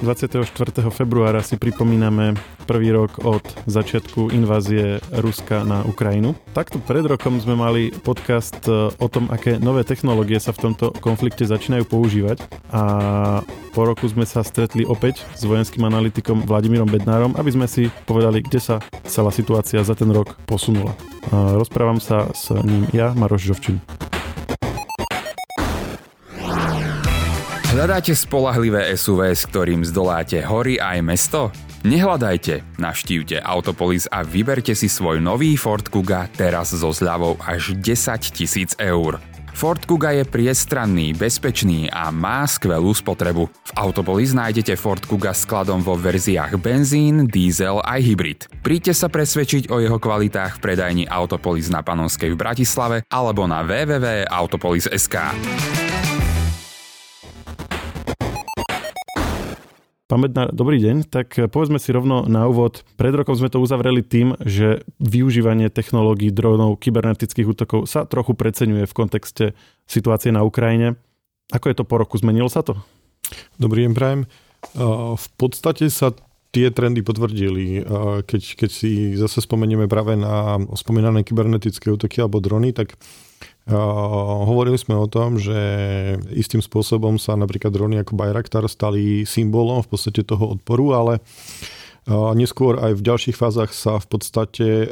24. februára si pripomíname prvý rok od začiatku invázie Ruska na Ukrajinu. Takto pred rokom sme mali podcast e, o tom, aké nové technológie sa v tomto konflikte začínajú používať a po roku sme sa stretli opäť s vojenským analytikom Vladimírom Bednárom, aby sme si povedali, kde sa celá situácia za ten rok posunula. Rozprávam sa s ním ja, Maroš Žovčin. Hľadáte spolahlivé SUV, s ktorým zdoláte hory aj mesto? Nehľadajte, navštívte Autopolis a vyberte si svoj nový Ford Kuga teraz so zľavou až 10 tisíc eur. Ford Kuga je priestranný, bezpečný a má skvelú spotrebu. V Autopolis nájdete Ford Kuga skladom vo verziách benzín, diesel aj hybrid. Príďte sa presvedčiť o jeho kvalitách v predajni Autopolis na Panonskej v Bratislave alebo na www.autopolis.sk. Pán dobrý deň. Tak povedzme si rovno na úvod. Pred rokom sme to uzavreli tým, že využívanie technológií dronov, kybernetických útokov sa trochu preceňuje v kontexte situácie na Ukrajine. Ako je to po roku? Zmenilo sa to? Dobrý deň, prajem. V podstate sa tie trendy potvrdili. Keď, keď si zase spomenieme práve na spomínané kybernetické útoky alebo drony, tak Hovorili sme o tom, že istým spôsobom sa napríklad drony ako Bayraktar stali symbolom v podstate toho odporu, ale Neskôr aj v ďalších fázach sa v podstate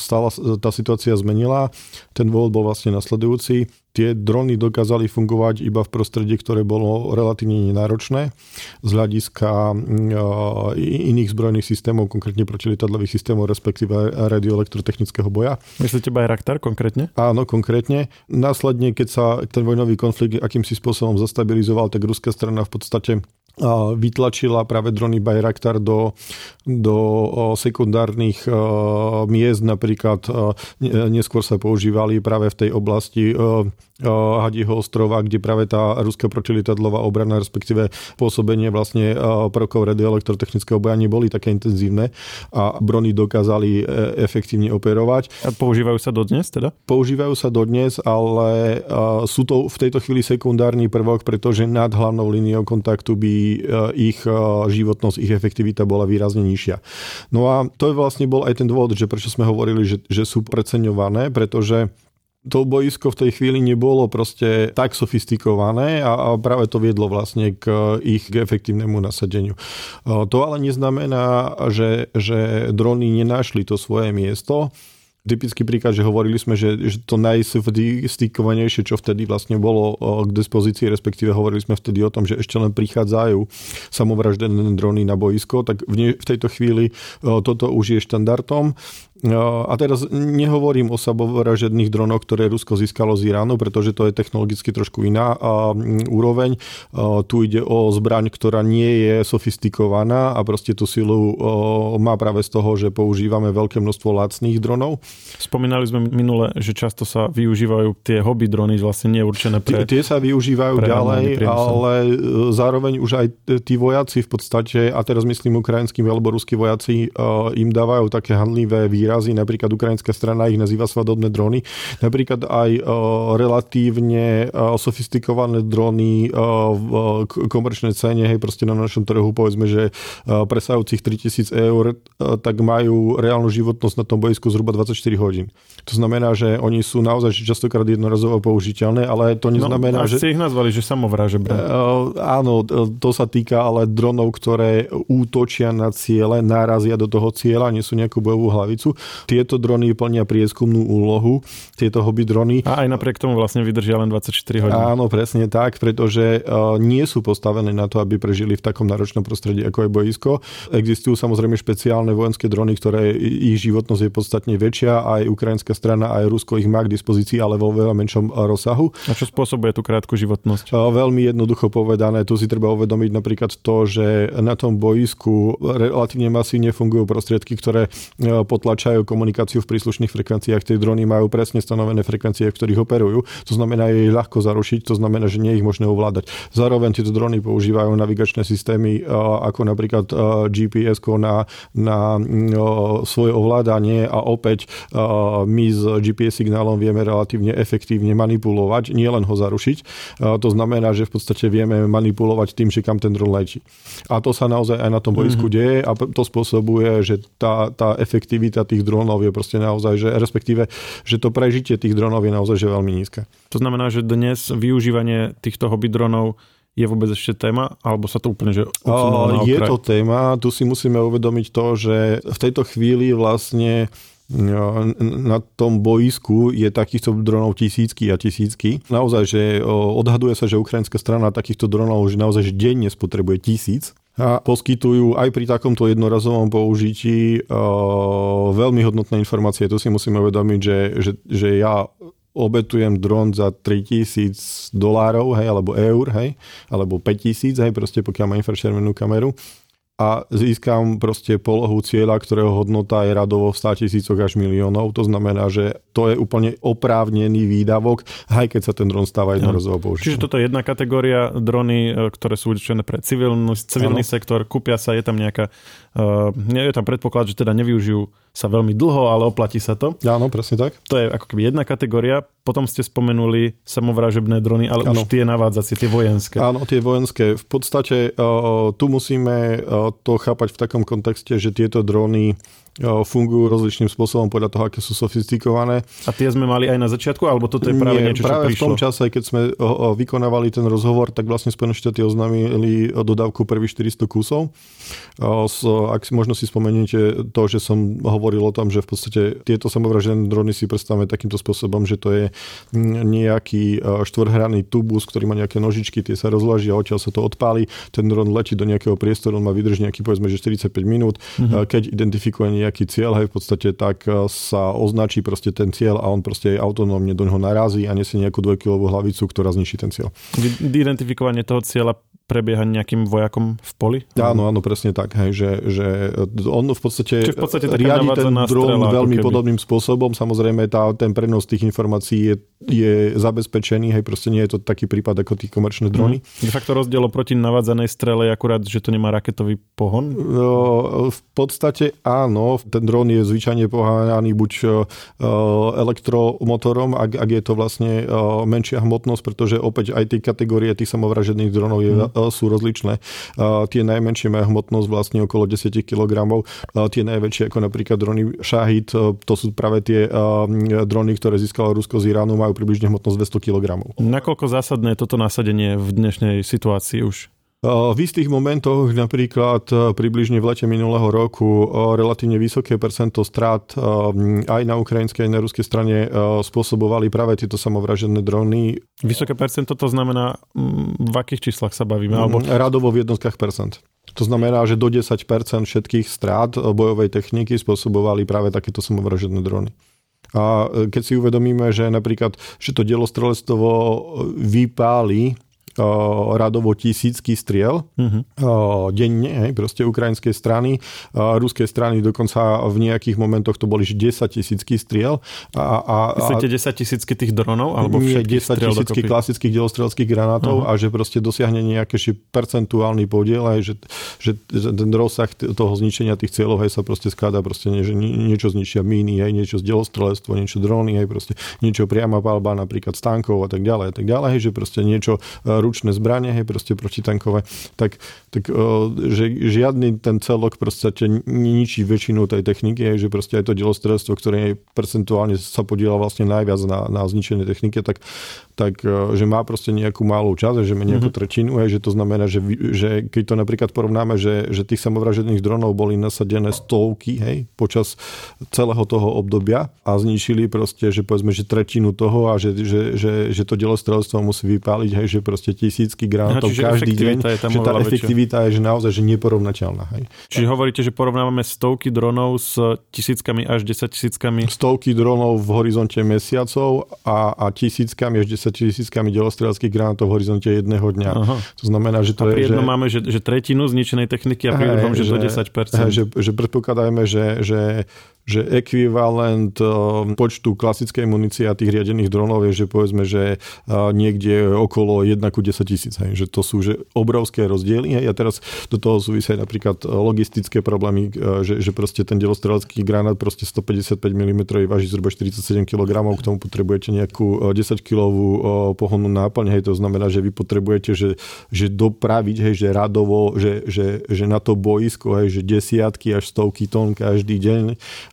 stala, tá situácia zmenila. Ten dôvod bol vlastne nasledujúci. Tie drony dokázali fungovať iba v prostredí, ktoré bolo relatívne nenáročné z hľadiska iných zbrojných systémov, konkrétne protilietadlových systémov, respektíve radioelektrotechnického boja. Myslíte Bayraktar konkrétne? Áno, konkrétne. Následne, keď sa ten vojnový konflikt akýmsi spôsobom zastabilizoval, tak ruská strana v podstate vytlačila práve drony Bayraktar do, do sekundárnych miest, napríklad neskôr sa používali práve v tej oblasti Hadieho ostrova, kde práve tá ruská protilietadlová obrana, respektíve pôsobenie vlastne prvkov radioelektrotechnického boja neboli také intenzívne a brony dokázali e, efektívne operovať. A používajú sa dodnes teda? Používajú sa dodnes, ale sú to v tejto chvíli sekundárny prvok, pretože nad hlavnou líniou kontaktu by e, ich e, životnosť, ich efektivita bola výrazne nižšia. No a to je vlastne bol aj ten dôvod, že prečo sme hovorili, že, že sú preceňované, pretože to boisko v tej chvíli nebolo proste tak sofistikované a, a práve to viedlo vlastne k ich k efektívnemu nasadeniu. To ale neznamená, že, že drony nenašli to svoje miesto typický príklad, že hovorili sme, že, že to najsofistikovanejšie, čo vtedy vlastne bolo k dispozícii, respektíve hovorili sme vtedy o tom, že ešte len prichádzajú samovraždené drony na boisko, tak v, ne, v tejto chvíli toto už je štandardom. A teraz nehovorím o samovražedných dronoch, ktoré Rusko získalo z Iránu, pretože to je technologicky trošku iná úroveň. Tu ide o zbraň, ktorá nie je sofistikovaná a proste tú silu má práve z toho, že používame veľké množstvo lacných dronov. Spomínali sme minule, že často sa využívajú tie hobby drony, vlastne nie určené pre... Tie, tie sa využívajú ďalej, ale e, zároveň už aj tí vojaci v podstate, a teraz myslím ukrajinskí alebo ruskí vojaci, im dávajú také handlivé výrazy. Napríklad ukrajinská strana ich nazýva svadobné drony, napríklad aj uh, relatívne sofistikované drony v komerčnej cene, hej, proste na našom trhu povedzme, že presahujúcich 3000 eur, tak majú reálnu životnosť na tom bojsku zhruba 24 hodín. To znamená, že oni sú naozaj častokrát jednorazovo použiteľné, ale to no, neznamená, no, že... ste ich nazvali, že samovraže. Uh, áno, to sa týka ale dronov, ktoré útočia na ciele, nárazia do toho cieľa, nie sú nejakú bojovú hlavicu. Tieto drony plnia prieskumnú úlohu, tieto hobby drony. A aj napriek tomu vlastne vydržia len 24 hodín. Áno, presne tak, pretože uh, nie sú postavené na to, aby prežili v takom náročnom prostredí, ako je boisko. Existujú samozrejme špeciálne vojenské drony, ktoré ich životnosť je podstatne väčšia, aj ukrajinská strana, aj Rusko ich má k dispozícii, ale vo veľa menšom rozsahu. A čo spôsobuje tú krátku životnosť? Uh, veľmi jednoducho povedané, tu si treba uvedomiť napríklad to, že na tom boisku relatívne masívne fungujú prostriedky, ktoré potlačajú vytvárajú komunikáciu v príslušných frekvenciách. Tie drony majú presne stanovené frekvencie, v ktorých operujú. To znamená, je ich ľahko zarušiť, to znamená, že nie je ich možné ovládať. Zároveň tieto drony používajú navigačné systémy ako napríklad GPS na, na svoje ovládanie a opäť my s GPS signálom vieme relatívne efektívne manipulovať, nie len ho zarušiť. To znamená, že v podstate vieme manipulovať tým, že kam ten dron letí. A to sa naozaj aj na tom boisku mm-hmm. deje a to spôsobuje, že tá, tá efektivita tých dronov je proste naozaj, že respektíve, že to prežitie tých dronov je naozaj že veľmi nízke. To znamená, že dnes využívanie týchto hobby dronov je vôbec ešte téma, alebo sa to úplne že Je to téma, tu si musíme uvedomiť to, že v tejto chvíli vlastne na tom boisku je takýchto dronov tisícky a tisícky. Naozaj, že odhaduje sa, že ukrajinská strana takýchto dronov už naozaj že denne spotrebuje tisíc a poskytujú aj pri takomto jednorazovom použití veľmi hodnotné informácie. Tu si musíme uvedomiť, že, že, že ja obetujem dron za 3000 dolárov, hej, alebo eur, hej, alebo 5000, hej, proste pokiaľ má infračervenú kameru a získam proste polohu cieľa, ktorého hodnota je radovo v 100 tisícoch až miliónov. To znamená, že to je úplne oprávnený výdavok, aj keď sa ten dron stáva jednorazovo no. použiť. Čiže toto je jedna kategória drony, e, ktoré sú určené pre civilný, civilný sektor, kúpia sa, je tam nejaká, uh, je tam predpoklad, že teda nevyužijú sa veľmi dlho, ale oplatí sa to. Áno, presne tak. To je ako keby jedna kategória. Potom ste spomenuli samovražebné drony, ale ano. už tie navádzacie, tie vojenské. Áno, tie vojenské. V podstate uh, tu musíme uh, to chápať v takom kontexte, že tieto drony fungujú rozličným spôsobom podľa toho, aké sú sofistikované. A tie sme mali aj na začiatku, alebo toto je práve Nie, niečo, práve čo prišlo? v tom čase, keď sme vykonávali ten rozhovor, tak vlastne Spojené štáty oznámili dodávku prvých 400 kusov. Ak možno si spomeniete to, že som hovoril o tom, že v podstate tieto samovražené drony si predstavíme takýmto spôsobom, že to je nejaký štvorhraný tubus, ktorý má nejaké nožičky, tie sa rozložia, odtiaľ sa to odpáli, ten dron letí do nejakého priestoru, on má vydrž nejaký povedzme, že 45 minút, mm-hmm. keď identifikuje nejaký cieľ, hej, v podstate tak e, sa označí proste ten cieľ a on proste autonómne do neho narazí a nesie nejakú dvojkilovú hlavicu, ktorá zničí ten cieľ. Identifikovanie toho cieľa prebieha nejakým vojakom v poli? Áno, áno, presne tak. Hej, že, že on v podstate, v podstate riadi ten dron veľmi podobným spôsobom. Samozrejme, tá, ten prenos tých informácií je, je zabezpečený. Hej, proste nie je to taký prípad ako tí komerčné drony. Mm. De facto rozdiel proti navádzanej strele je akurát, že to nemá raketový pohon? No, v podstate áno. Ten dron je zvyčajne poháňaný buď e, elektromotorom, ak, ak je to vlastne e, menšia hmotnosť, pretože opäť aj tie kategórie tých samovražených dronov je mm sú rozličné. Tie najmenšie majú hmotnosť vlastne okolo 10 kg. Tie najväčšie, ako napríklad drony Shahid, to sú práve tie drony, ktoré získalo Rusko z Iránu, majú približne hmotnosť 200 kg. Nakoľko zásadné je toto nasadenie v dnešnej situácii už? V istých momentoch, napríklad e, približne v lete minulého roku, e, relatívne vysoké percento strát e, aj na ukrajinskej, aj na ruskej strane spôsobovali práve tieto samovražené drony. Vysoké percento to znamená, v akých číslach sa bavíme? Alebo... Mm, radovo v jednotkách percent. To znamená, že do 10% všetkých strát bojovej techniky spôsobovali práve takéto samovražené drony. A keď si uvedomíme, že napríklad, že to dielostrelectvo vypáli radovo tisícky striel uh-huh. denne, hej, proste ukrajinskej strany. Ruskej strany dokonca v nejakých momentoch to boli 10 tisícky striel. A, a, Myslíte 10 tisícky tých dronov? Alebo nie, 10 tisícky klasických delostrelských granátov uh-huh. a že proste dosiahne nejaký percentuálny podiel, aj, že, že, že ten rozsah toho zničenia tých cieľov aj sa proste skladá proste nie, že niečo zničia míny, aj niečo z delostrelectvo, niečo dróny, aj proste niečo priama palba napríklad stánkov a tak ďalej a tak ďalej, že proste niečo ručné zbranie, hej, proste protitankové, tak, tak že žiadny ten celok proste ničí väčšinu tej techniky, hej, že proste aj to delostrelstvo, ktoré percentuálne sa podiela vlastne najviac na, na zničenie techniky, tak tak e, že má proste nejakú malú časť, že má nejakú mm-hmm. tretinu, aj, že to znamená, že, že keď to napríklad porovnáme, že, že tých samovražených dronov boli nasadené stovky hej, počas celého toho obdobia a zničili proste, že povedzme, že tretinu toho a že, že, že, že to delostrelstvo musí vypáliť, hej, že proste tisícky granátov každý deň, je že tá efektivita je že naozaj že neporovnateľná. Hej. Čiže hovoríte, že porovnávame stovky dronov s tisíckami až desať tisíckami? Stovky dronov v horizonte mesiacov a, a tisíckami až 10 tisíckami delostrelských granátov v horizonte jedného dňa. Aha. To znamená, že to a pri je... jednom že... máme, že, že tretinu zničenej techniky a pri druhom, že, že do 10%. Hej, že, že predpokladajme, že, že že ekvivalent eh, počtu klasickej munície a tých riadených dronov je, že povedzme, že eh, niekde okolo 1 ku 10 tisíc. Že to sú že obrovské rozdiely. Hej, a teraz do toho súvisia napríklad logistické problémy, že, že proste ten delostrelecký granát proste 155 mm váži zhruba 47 kg, k tomu potrebujete nejakú 10 kg pohonnú náplň, hej, to znamená, že vy potrebujete, že, že dopraviť, hej, že radovo, že, že, že na to boisko, hej, že desiatky až stovky tón každý deň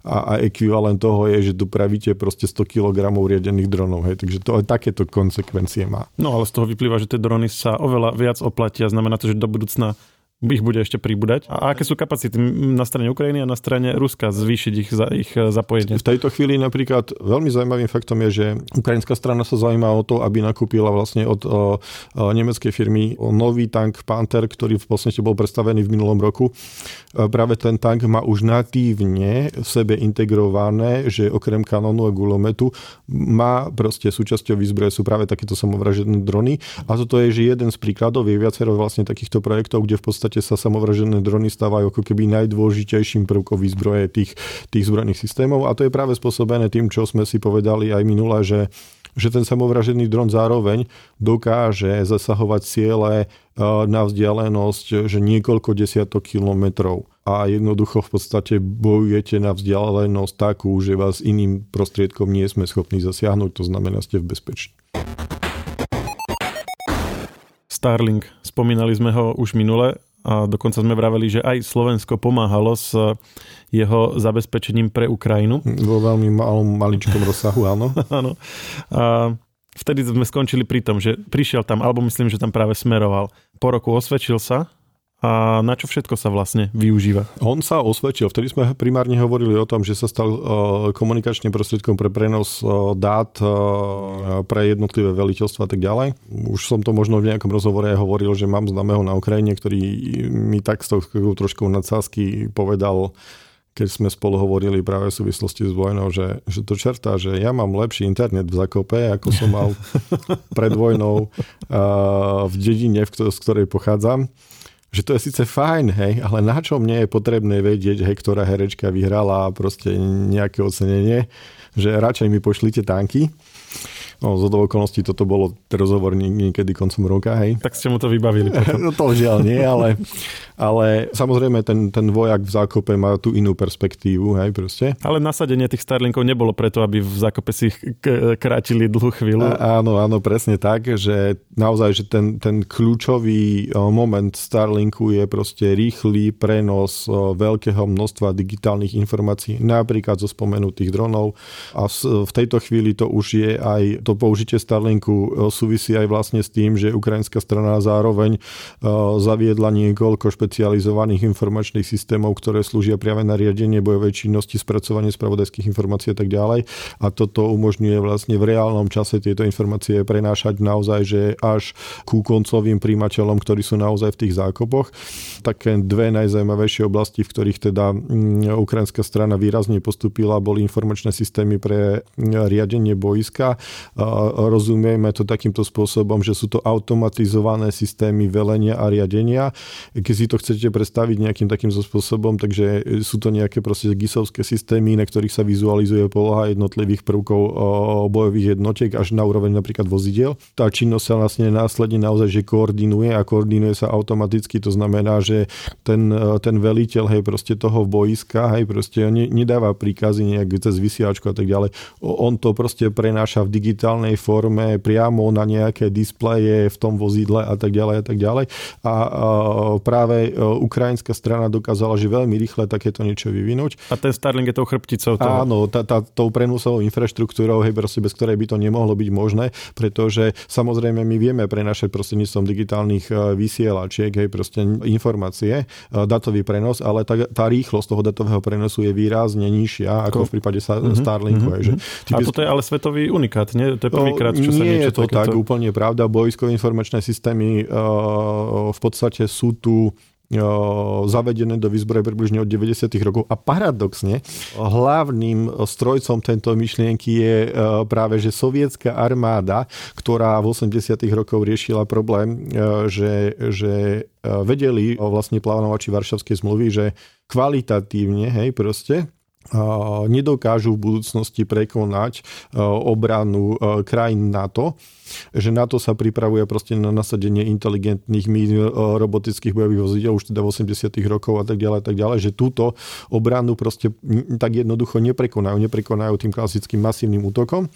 a, a ekvivalent toho je, že dopravíte proste 100 kg riadených dronov, hej, takže to aj takéto konsekvencie má. No ale z toho vyplýva, že tie drony sa oveľa viac oplatia, znamená to, že do budúcna ich bude ešte pribúdať. A aké sú kapacity na strane Ukrajiny a na strane Ruska zvýšiť ich, za, ich e, zapojenie? V tejto chvíli napríklad veľmi zaujímavým faktom je, že ukrajinská strana sa zaujíma o to, aby nakúpila vlastne od o, o, nemeckej firmy nový tank Panther, ktorý v podstate bol predstavený v minulom roku. E, práve ten tank má už natívne v sebe integrované, že okrem kanónu a gulometu má proste súčasťou výzbroje sú práve takéto samovražené drony. A toto je, že jeden z príkladov, je viacero vlastne takýchto projektov, kde v podstate podstate sa samovražené drony stávajú ako keby najdôležitejším prvkom výzbroje tých, tých zbrojných systémov. A to je práve spôsobené tým, čo sme si povedali aj minule, že že ten samovražený dron zároveň dokáže zasahovať ciele e, na vzdialenosť, že niekoľko desiatok kilometrov. A jednoducho v podstate bojujete na vzdialenosť takú, že vás iným prostriedkom nie sme schopní zasiahnuť, to znamená, ste v bezpečí. Starlink, spomínali sme ho už minule, a dokonca sme vraveli, že aj Slovensko pomáhalo s jeho zabezpečením pre Ukrajinu. Vo veľmi malom, maličkom rozsahu, áno. áno. A vtedy sme skončili pri tom, že prišiel tam, alebo myslím, že tam práve smeroval. Po roku osvedčil sa, a na čo všetko sa vlastne využíva? On sa osvedčil. Vtedy sme primárne hovorili o tom, že sa stal uh, komunikačným prostriedkom pre prenos uh, dát uh, pre jednotlivé veliteľstva a tak ďalej. Už som to možno v nejakom rozhovore hovoril, že mám známeho na Ukrajine, ktorý mi tak s trošku nadsázky povedal, keď sme spolu hovorili práve v súvislosti s vojnou, že, že to čerta, že ja mám lepší internet v Zakope, ako som mal pred vojnou uh, v dedine, z ktorej pochádzam že to je síce fajn, hej, ale na čo mne je potrebné vedieť, hej, ktorá herečka vyhrala proste nejaké ocenenie, že radšej mi pošlite tanky. No, z okolností toto bolo rozhovor niekedy koncom roka, hej. Tak ste mu to vybavili potom. no to žiaľ nie, ale, ale samozrejme ten, ten vojak v zákope má tú inú perspektívu, hej, proste. Ale nasadenie tých Starlinkov nebolo preto, aby v zákope si ich krátili dlhú chvíľu. A, áno, áno, presne tak, že naozaj, že ten, ten kľúčový moment Starlinku je proste rýchly prenos veľkého množstva digitálnych informácií, napríklad zo spomenutých dronov a v tejto chvíli to už je aj to použitie Starlinku e, súvisí aj vlastne s tým, že ukrajinská strana zároveň e, zaviedla niekoľko špecializovaných informačných systémov, ktoré slúžia priame na riadenie bojovej činnosti, spracovanie spravodajských informácií a tak ďalej. A toto umožňuje vlastne v reálnom čase tieto informácie prenášať naozaj, že až ku koncovým príjimateľom, ktorí sú naozaj v tých zákopoch. Také dve najzajímavejšie oblasti, v ktorých teda ukrajinská strana výrazne postupila, boli informačné systémy pre riadenie boiska rozumieme to takýmto spôsobom, že sú to automatizované systémy velenia a riadenia. Keď si to chcete predstaviť nejakým takýmto spôsobom, takže sú to nejaké proste gisovské systémy, na ktorých sa vizualizuje poloha jednotlivých prvkov bojových jednotiek až na úroveň napríklad vozidiel. Tá činnosť sa vlastne následne naozaj že koordinuje a koordinuje sa automaticky, to znamená, že ten, ten veliteľ hej, proste toho boiska, hej, proste ne, nedáva príkazy nejak cez vysiačku a tak ďalej. On to proste prenáša v digitálnej digitálnej forme priamo na nejaké displeje v tom vozidle a tak ďalej a tak ďalej. A práve e, ukrajinská strana dokázala, že veľmi rýchle takéto niečo vyvinúť. A ten Starlink je tou chrbticou toho. Áno, tá, tá, tou prenosovou infraštruktúrou, hej, proste bez ktorej by to nemohlo byť možné, pretože samozrejme my vieme prenašať prostredníctvom digitálnych e, vysielačiek, hej, proste informácie, e, datový prenos, ale tá, tá rýchlosť toho datového prenosu je výrazne nižšia ako v prípade mm-hmm, Starlinku. Mm-hmm. Hej, že typicky... A toto je ale svetový unikát, nie? To je prvýkrát, čo sa Nie je to tak úplne pravda. Bojskové informačné systémy uh, v podstate sú tu uh, zavedené do výzbroje približne od 90. rokov a paradoxne hlavným strojcom tejto myšlienky je uh, práve, že sovietská armáda, ktorá v 80. rokoch riešila problém, že, že vedeli vlastne plánovači Varšavskej zmluvy, že kvalitatívne, hej, proste nedokážu v budúcnosti prekonať obranu krajín NATO že na to sa pripravuje proste na nasadenie inteligentných mín, e, robotických bojových vozidel už teda v 80 rokov a tak ďalej, tak ďalej, že túto obranu proste tak jednoducho neprekonajú, neprekonajú tým klasickým masívnym útokom.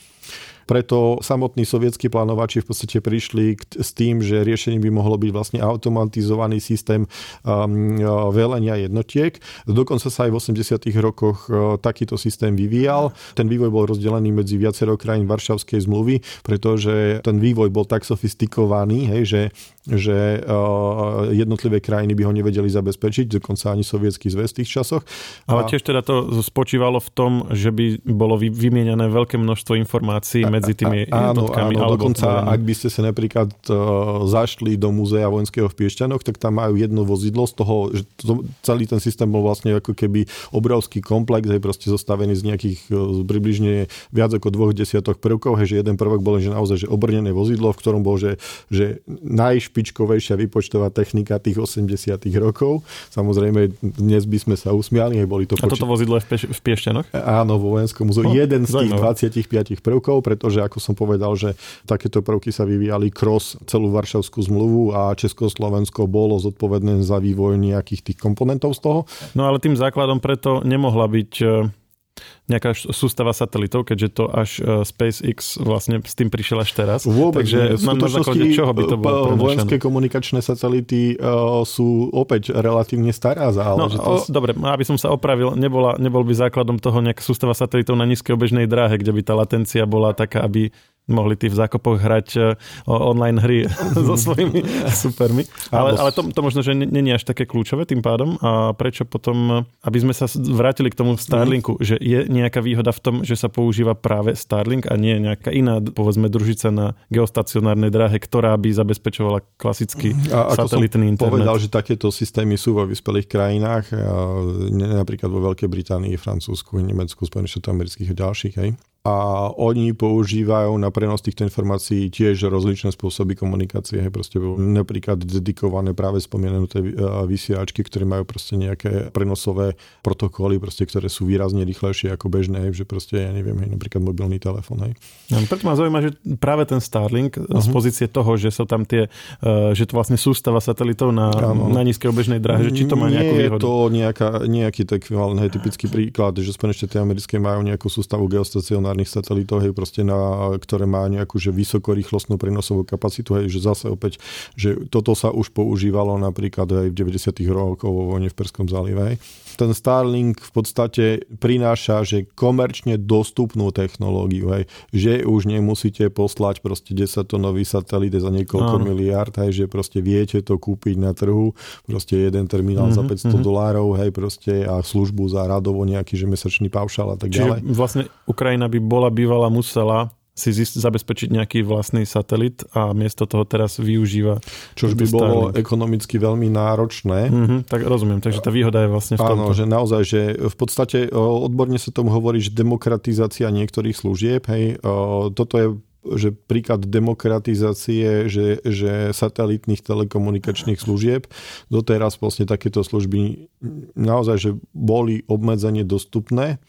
Preto samotní sovietskí plánovači v podstate prišli s tým, že riešením by mohlo byť vlastne automatizovaný systém um, uh, velenia jednotiek. Dokonca sa aj v 80. rokoch uh, takýto systém vyvíjal. Ten vývoj bol rozdelený medzi viacero krajín Varšavskej zmluvy, pretože ten vývoj bol tak sofistikovaný, hej, že že uh, jednotlivé krajiny by ho nevedeli zabezpečiť, dokonca ani sovietský zväz v tých časoch. Ale tiež teda to spočívalo v tom, že by bolo vymieňané veľké množstvo informácií medzi tými a, jednotkami. Áno, áno dokonca alebo... ak by ste sa napríklad uh, zašli do múzea vojenského v Piešťanoch, tak tam majú jedno vozidlo z toho, že to, celý ten systém bol vlastne ako keby obrovský komplex, je proste zostavený z nejakých uh, približne viac ako dvoch desiatok prvkov, hej, že jeden prvok bol že naozaj že obrnené vozidlo, v ktorom bol, že, že najš najšpičkovejšia výpočtová technika tých 80 rokov. Samozrejme, dnes by sme sa usmiali, aj boli to... A toto vozidlo je v, Peš- v Piešťanoch? Áno, vo vojenskom múzeu. No, Jeden z tých 25 prvkov, pretože ako som povedal, že takéto prvky sa vyvíjali cross celú Varšavskú zmluvu a Československo bolo zodpovedné za vývoj nejakých tých komponentov z toho. No ale tým základom preto nemohla byť e, nejaká sústava satelitov, keďže to až uh, SpaceX vlastne s tým prišiel až teraz. Vôbec Takže nie. na základe čoho by to bolo Vojenské komunikačné satelity uh, sú opäť relatívne stará záležitosť. No, o, dobre, aby som sa opravil, nebola, nebol by základom toho nejaká sústava satelitov na nízkej obežnej dráhe, kde by tá latencia bola taká, aby mohli tí v zákopoch hrať e, online hry so svojimi supermi. Ale, ale to, to možno, že není až také kľúčové tým pádom. A prečo potom, aby sme sa vrátili k tomu Starlinku, mm. že je nejaká výhoda v tom, že sa používa práve Starlink a nie nejaká iná, povedzme, družica na geostacionárnej dráhe, ktorá by zabezpečovala klasický a satelitný internet. povedal, že takéto systémy sú vo vyspelých krajinách, napríklad vo Veľkej Británii, Francúzsku, Nemecku, Spojených štátov amerických a ďalších. Hej a oni používajú na prenos týchto informácií tiež rozličné spôsoby komunikácie, hej, proste napríklad dedikované práve spomenuté e, vysielačky, ktoré majú proste nejaké prenosové protokoly, proste, ktoré sú výrazne rýchlejšie ako bežné, hej, že proste, ja neviem, hej, napríklad mobilný telefón. Hej. Ja, preto ma zaujíma, že práve ten Starlink uh-huh. z mhm. pozície toho, že sú tam tie, uh, že to vlastne sústava satelitov na, na nízkej obežnej dráhe, že či to má nejakú výhodu? Nie je to nejaká, nejaký tak typický príklad, že Spojené štáty americké majú nejakú sústavu geostacionárnych statulárnych satelitov, hej, proste na, ktoré má nejakú že vysokorýchlostnú prenosovú kapacitu, hej, že zase opäť, že toto sa už používalo napríklad aj v 90. rokoch vo vojne v Perskom zálive. Hej. Ten Starlink v podstate prináša, že komerčne dostupnú technológiu, hej, že už nemusíte poslať proste 10 tonový satelit za niekoľko Áno. miliard, hej, že proste viete to kúpiť na trhu, proste jeden terminál mm-hmm, za 500 mm-hmm. dolárov, hej, proste a službu za radovo nejaký, že mesačný paušal a tak Čiže ďalej. vlastne Ukrajina by bola bývala musela si zabezpečiť nejaký vlastný satelit a miesto toho teraz využíva. Čož by bolo Starlink. ekonomicky veľmi náročné. Mm-hmm, tak rozumiem, takže tá výhoda je vlastne v tomto. Áno, že naozaj, že v podstate odborne sa tomu hovorí, že demokratizácia niektorých služieb, hej, toto je že príklad demokratizácie, že, že satelitných telekomunikačných služieb. Doteraz vlastne takéto služby naozaj, že boli obmedzenie dostupné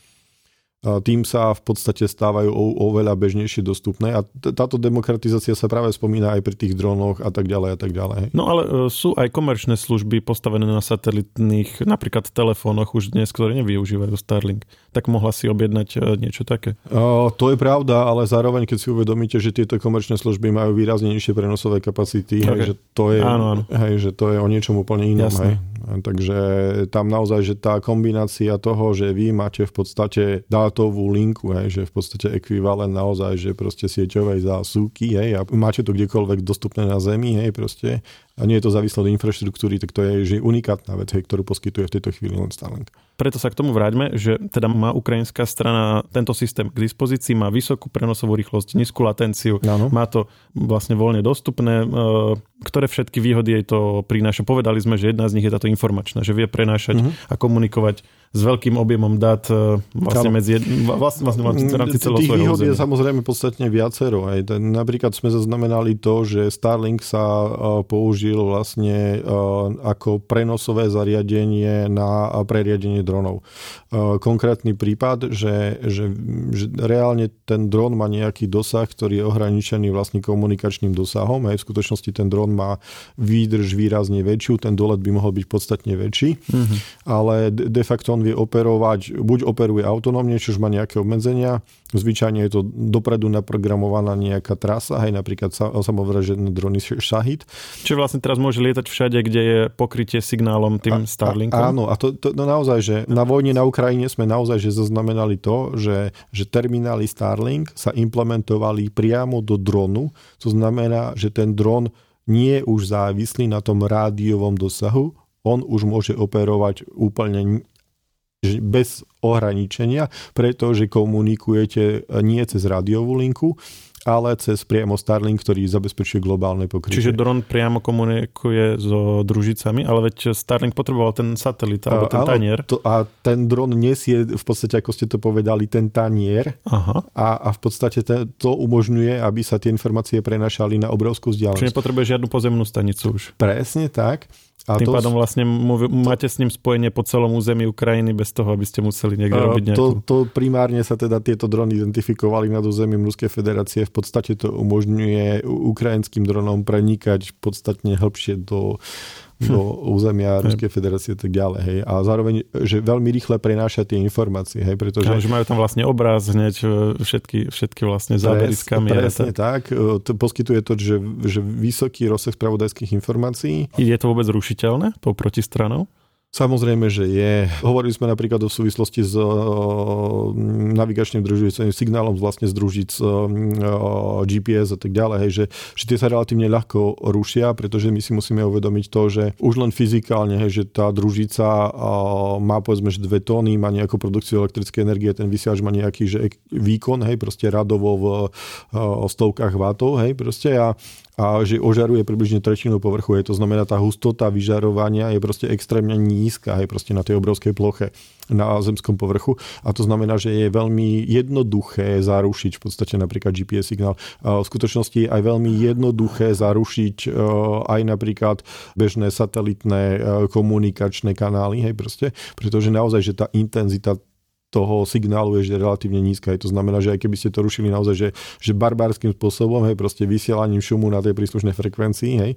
tým sa v podstate stávajú oveľa bežnejšie dostupné a táto demokratizácia sa práve spomína aj pri tých dronoch a tak ďalej a tak ďalej. No ale e, sú aj komerčné služby postavené na satelitných napríklad telefónoch už dnes, ktoré nevyužívajú Starlink. Tak mohla si objednať e, niečo také? O, to je pravda, ale zároveň keď si uvedomíte, že tieto komerčné služby majú výrazne nižšie prenosové kapacity, okay. hej, že, to je, áno, áno. Hej, že to je o niečom úplne inom. Hej. Takže tam naozaj, že tá kombinácia toho, že vy máte v podstate dátovú linku, hej, že v podstate ekvivalent naozaj, že proste sieťovej zásuvky, hej, a máte to kdekoľvek dostupné na Zemi, hej, proste a nie je to závislé od infraštruktúry, tak to je že unikátna vec, hej, ktorú poskytuje v tejto chvíli len Starlink. Preto sa k tomu vráťme, že teda má ukrajinská strana tento systém k dispozícii, má vysokú prenosovú rýchlosť, nízku latenciu, ano. má to vlastne voľne dostupné, e, ktoré všetky výhody jej to prináša. Povedali sme, že jedna z nich je táto informačná, že vie prenášať uh-huh. a komunikovať s veľkým objemom dát e, vlastne, medzi, vlastne, vlastne v rámci celého Tých výhod je samozrejme podstatne viacero. Aj. Napríklad sme zaznamenali to, že Starlink sa e, použil vlastne e, ako prenosové zariadenie na preriadenie dronov. Konkrétny prípad, že, že, že reálne ten dron má nejaký dosah, ktorý je ohraničený vlastne komunikačným dosahom. Aj v skutočnosti ten dron má výdrž výrazne väčšiu, ten dolet by mohol byť podstatne väčší, mm-hmm. ale de facto on vie operovať, buď operuje autonómne, čiže má nejaké obmedzenia, zvyčajne je to dopredu naprogramovaná nejaká trasa, aj napríklad samovražené drony Shahid. Čiže vlastne teraz môže lietať všade, kde je pokrytie signálom tým Starlinkom? A, áno, a to, to no naozaj, že na vojne na Ukrajine sme naozaj že zaznamenali to, že, že terminály Starlink sa implementovali priamo do dronu, to znamená, že ten dron nie je už závislý na tom rádiovom dosahu, on už môže operovať úplne bez ohraničenia, pretože komunikujete nie cez rádiovú linku, ale cez priamo Starlink, ktorý zabezpečuje globálne pokrytie. Čiže dron priamo komunikuje so družicami, ale veď Starlink potreboval ten satelit alebo ten tanier. To, a ten dron nesie v podstate, ako ste to povedali, ten tanier Aha. A, a v podstate ten, to umožňuje, aby sa tie informácie prenašali na obrovskú vzdialenosť. Čiže nepotrebuje žiadnu pozemnú stanicu už. Presne tak. A Tým to, pádom vlastne to, máte s ním spojenie po celom území Ukrajiny bez toho, aby ste museli niekde robiť nejakú... To, to primárne sa teda tieto drony identifikovali nad územím Ruskej federácie. V podstate to umožňuje ukrajinským dronom prenikať podstatne hĺbšie do do územia Ruskej federácie a tak ďalej. Hej. A zároveň, že veľmi rýchle prenáša tie informácie. Hej, pretože... Ja, že majú tam vlastne obraz hneď, e, všetky, všetky vlastne zábery z kamier. Presne tak. E, to poskytuje to, že, že vysoký rozsah spravodajských informácií. Je to vôbec rušiteľné tou protistranou? Samozrejme, že je. Hovorili sme napríklad o súvislosti s navigačným družicovým signálom vlastne z družic GPS a tak ďalej, hej, že, že tie sa relatívne ľahko rušia, pretože my si musíme uvedomiť to, že už len fyzikálne, hej, že tá družica má povedzme, že dve tóny, má nejakú produkciu elektrickej energie, ten vysielač má nejaký že výkon, hej, proste radovo v stovkách vatov, hej, proste a a že ožaruje približne tretinu povrchu. Je to znamená, tá hustota vyžarovania je proste extrémne nízka, je proste na tej obrovskej ploche na zemskom povrchu a to znamená, že je veľmi jednoduché zarušiť v podstate napríklad GPS signál. V skutočnosti je aj veľmi jednoduché zarušiť e, aj napríklad bežné satelitné e, komunikačné kanály, hej proste, pretože naozaj, že tá intenzita toho signálu je že relatívne nízka. Je to znamená, že aj keby ste to rušili naozaj, že, že barbárským spôsobom, hej, proste vysielaním šumu na tej príslušnej frekvencii, hej,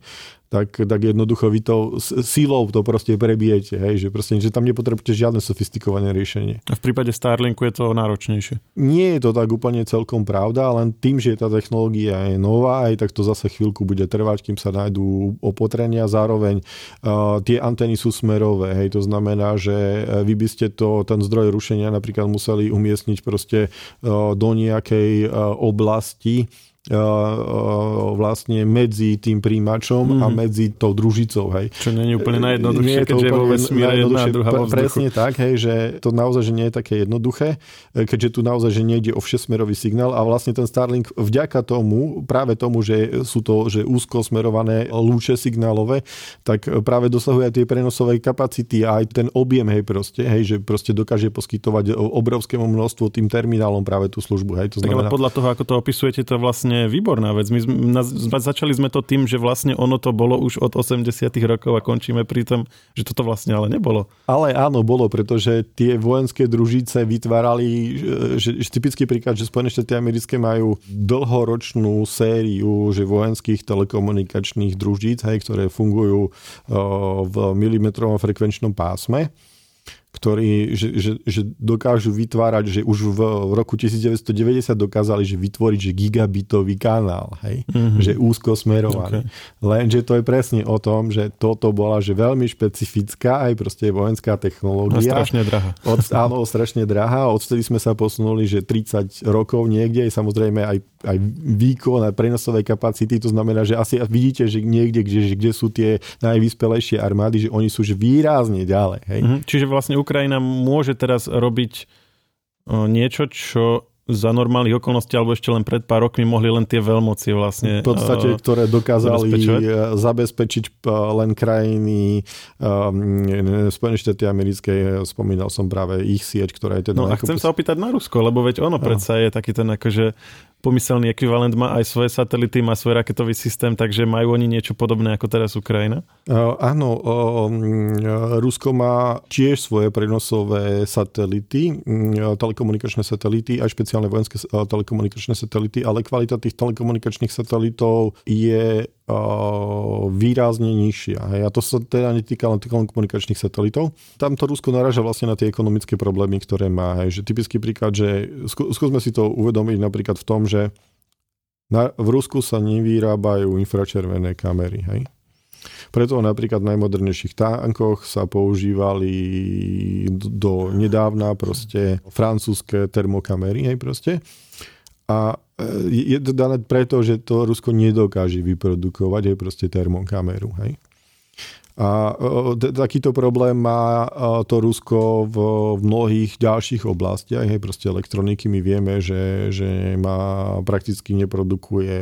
tak, tak jednoducho vy to sílou to proste prebijete, hej, že, proste, že tam nepotrebujete žiadne sofistikované riešenie. A v prípade Starlinku je to náročnejšie? Nie je to tak úplne celkom pravda, len tým, že tá technológia je nová, aj tak to zase chvíľku bude trvať, kým sa nájdú opotrenia. Zároveň uh, tie antény sú smerové, hej, to znamená, že e, vy by ste to, ten zdroj rušenia napríklad museli umiestniť proste uh, do nejakej uh, oblasti, vlastne medzi tým príjimačom mm-hmm. a mhm. medzi tou družicou. Hej. Čo nie je úplne najjednoduchšie, keďže je vo vesmíre jedna a druhá vo Presne tak, hej, že to naozaj že nie je také jednoduché, e, keďže tu naozaj že nejde o všesmerový signál a vlastne ten Starlink vďaka tomu, práve tomu, že sú to že úzko smerované lúče signálové, tak práve dosahuje aj tie prenosové kapacity a aj ten objem, hej, proste, hej, že proste dokáže poskytovať obrovskému množstvu tým terminálom práve tú službu. Hej, to znamená... Tak ale podľa toho, ako to opisujete, to vlastne úplne výborná vec. My sme, začali sme to tým, že vlastne ono to bolo už od 80 rokov a končíme pri tom, že toto vlastne ale nebolo. Ale áno, bolo, pretože tie vojenské družice vytvárali, že, že typický príklad, že Spojené štáty americké majú dlhoročnú sériu že vojenských telekomunikačných družíc, hej, ktoré fungujú v milimetrovom frekvenčnom pásme ktorí že, že, že dokážu vytvárať, že už v, roku 1990 dokázali že vytvoriť že gigabitový kanál, hej? Mm-hmm. že úzko smerovaný. Okay. Lenže to je presne o tom, že toto bola že veľmi špecifická aj proste vojenská technológia. A strašne drahá. Od, áno, strašne drahá. Odtedy sme sa posunuli, že 30 rokov niekde samozrejme aj, aj výkon a prenosové kapacity. To znamená, že asi vidíte, že niekde, kde, kde sú tie najvyspelejšie armády, že oni sú že výrazne ďalej. Hej? Mm-hmm. Čiže vlastne Ukrajina môže teraz robiť niečo, čo za normálnych okolností alebo ešte len pred pár rokmi mohli len tie veľmoci vlastne. V podstate, uh, ktoré dokázali zabezpečiť len krajiny um, Spojené štáty americké, spomínal som práve ich sieť, ktorá je teda... No a chcem sa opýtať na Rusko, lebo veď ono no. predsa je taký ten akože pomyselný ekvivalent má aj svoje satelity, má svoj raketový systém, takže majú oni niečo podobné ako teraz Ukrajina? Uh, áno, uh, Rusko má tiež svoje prenosové satelity, uh, telekomunikačné satelity, aj špeciálne vojenské telekomunikačné satelity, ale kvalita tých telekomunikačných satelitov je výrazne nižšia. Hej. A to sa teda netýka len komunikačných satelitov. Tam to Rusko naráža vlastne na tie ekonomické problémy, ktoré má. Hej. Že typický príklad, že skúsme si to uvedomiť napríklad v tom, že na, v Rusku sa nevyrábajú infračervené kamery. Hej. Preto napríklad v najmodernejších tankoch sa používali do nedávna proste francúzske termokamery, hej proste. A je to dané preto, že to Rusko nedokáže vyprodukovať aj proste termokameru. Hej? A e, takýto problém má e, to Rusko v mnohých ďalších oblastiach. Hej, proste elektroniky my vieme, že, že má, prakticky neprodukuje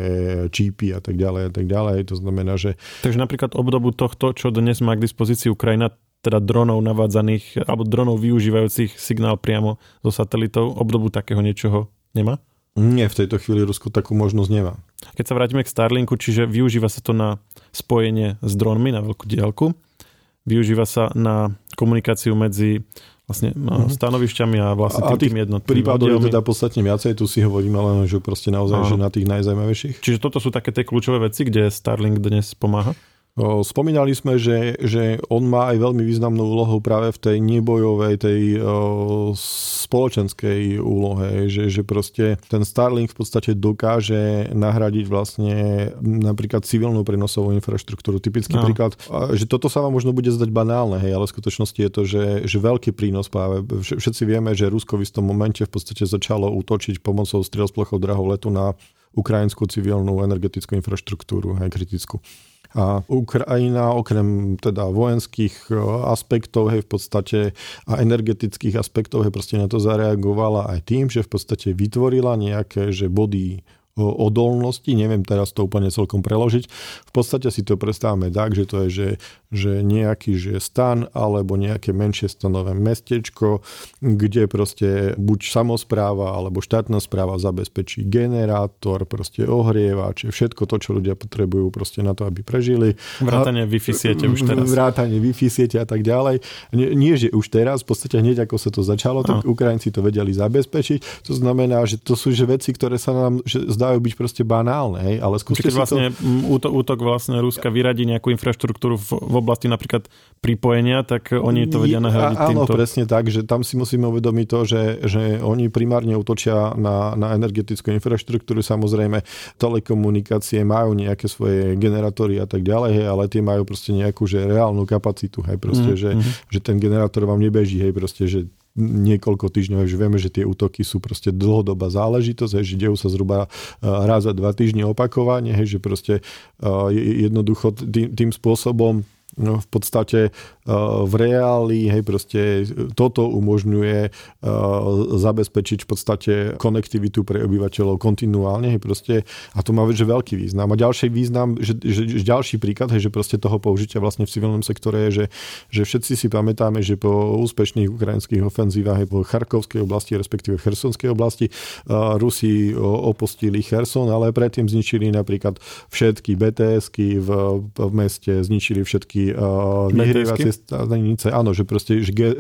čípy a tak ďalej a tak ďalej. To znamená, že... Takže napríklad obdobu tohto, čo dnes má k dispozícii Ukrajina, teda dronov navádzaných, alebo dronov využívajúcich signál priamo zo satelitov, obdobu takého niečoho nemá? Nie, v tejto chvíli Rusko takú možnosť nemá. Keď sa vrátime k Starlinku, čiže využíva sa to na spojenie s dronmi na veľkú diaľku, využíva sa na komunikáciu medzi vlastne mm-hmm. stanovišťami a vlastne tým, tým jednotným prípadov je teda podstatne viacej, tu si hovoríme len, že proste naozaj, Aha. že na tých najzajímavejších. Čiže toto sú také tie kľúčové veci, kde Starlink dnes pomáha? Spomínali sme, že, že on má aj veľmi významnú úlohu práve v tej nebojovej, tej o, spoločenskej úlohe, že, že proste ten Starlink v podstate dokáže nahradiť vlastne napríklad civilnú prenosovú infraštruktúru. Typický no. príklad, že toto sa vám možno bude zdať banálne, hej, ale v skutočnosti je to, že, že veľký prínos práve. Všetci vieme, že Rusko v istom momente v podstate začalo útočiť pomocou striel z plochou drahov letu na ukrajinskú civilnú energetickú infraštruktúru, aj kritickú. A Ukrajina okrem teda vojenských e, aspektov, hej, v podstate a energetických aspektov, hej, proste na to zareagovala aj tým, že v podstate vytvorila nejaké, že body odolnosti, neviem teraz to úplne celkom preložiť. V podstate si to predstavme tak, že to je, že, že nejaký že stan alebo nejaké menšie stanové mestečko, kde proste buď samozpráva alebo štátna správa zabezpečí generátor, proste ohrievače, všetko to, čo ľudia potrebujú proste na to, aby prežili. Vrátanie Wi-Fi siete už teraz. Vrátanie Wi-Fi siete a tak ďalej. Nie, nie, že už teraz, v podstate hneď ako sa to začalo, tak no. Ukrajinci to vedeli zabezpečiť. To znamená, že to sú že veci, ktoré sa nám že zdajú byť proste banálne, hej, ale skúste Keď vlastne to... útok, vlastne Ruska vyradí nejakú infraštruktúru v, v oblasti napríklad pripojenia, tak oni to vedia nahradiť Áno, týmto. presne tak, že tam si musíme uvedomiť to, že, že oni primárne útočia na, na energetickú infraštruktúru, samozrejme telekomunikácie majú nejaké svoje generátory a tak ďalej, hej, ale tie majú proste nejakú že reálnu kapacitu, hej, proste, mm, že, mm. že ten generátor vám nebeží, hej, proste, že niekoľko týždňov, že vieme, že tie útoky sú proste dlhodobá záležitosť, že dejú sa zhruba raz za dva týždne opakovane, že proste jednoducho tým, tým spôsobom no, v podstate v reáli, hej, proste toto umožňuje zabezpečiť v podstate konektivitu pre obyvateľov kontinuálne, hej, proste, a to má že veľký význam. A ďalší význam, že, že, že ďalší príklad, hej, že proste toho použitia vlastne v civilnom sektore je, že, že všetci si pamätáme, že po úspešných ukrajinských ofenzívach po Charkovskej oblasti, respektíve Chersonskej oblasti, Rusi opustili Cherson, ale predtým zničili napríklad všetky BTSky v, v meste, zničili všetky uh, vyhrievacie stanice, áno, že proste že G,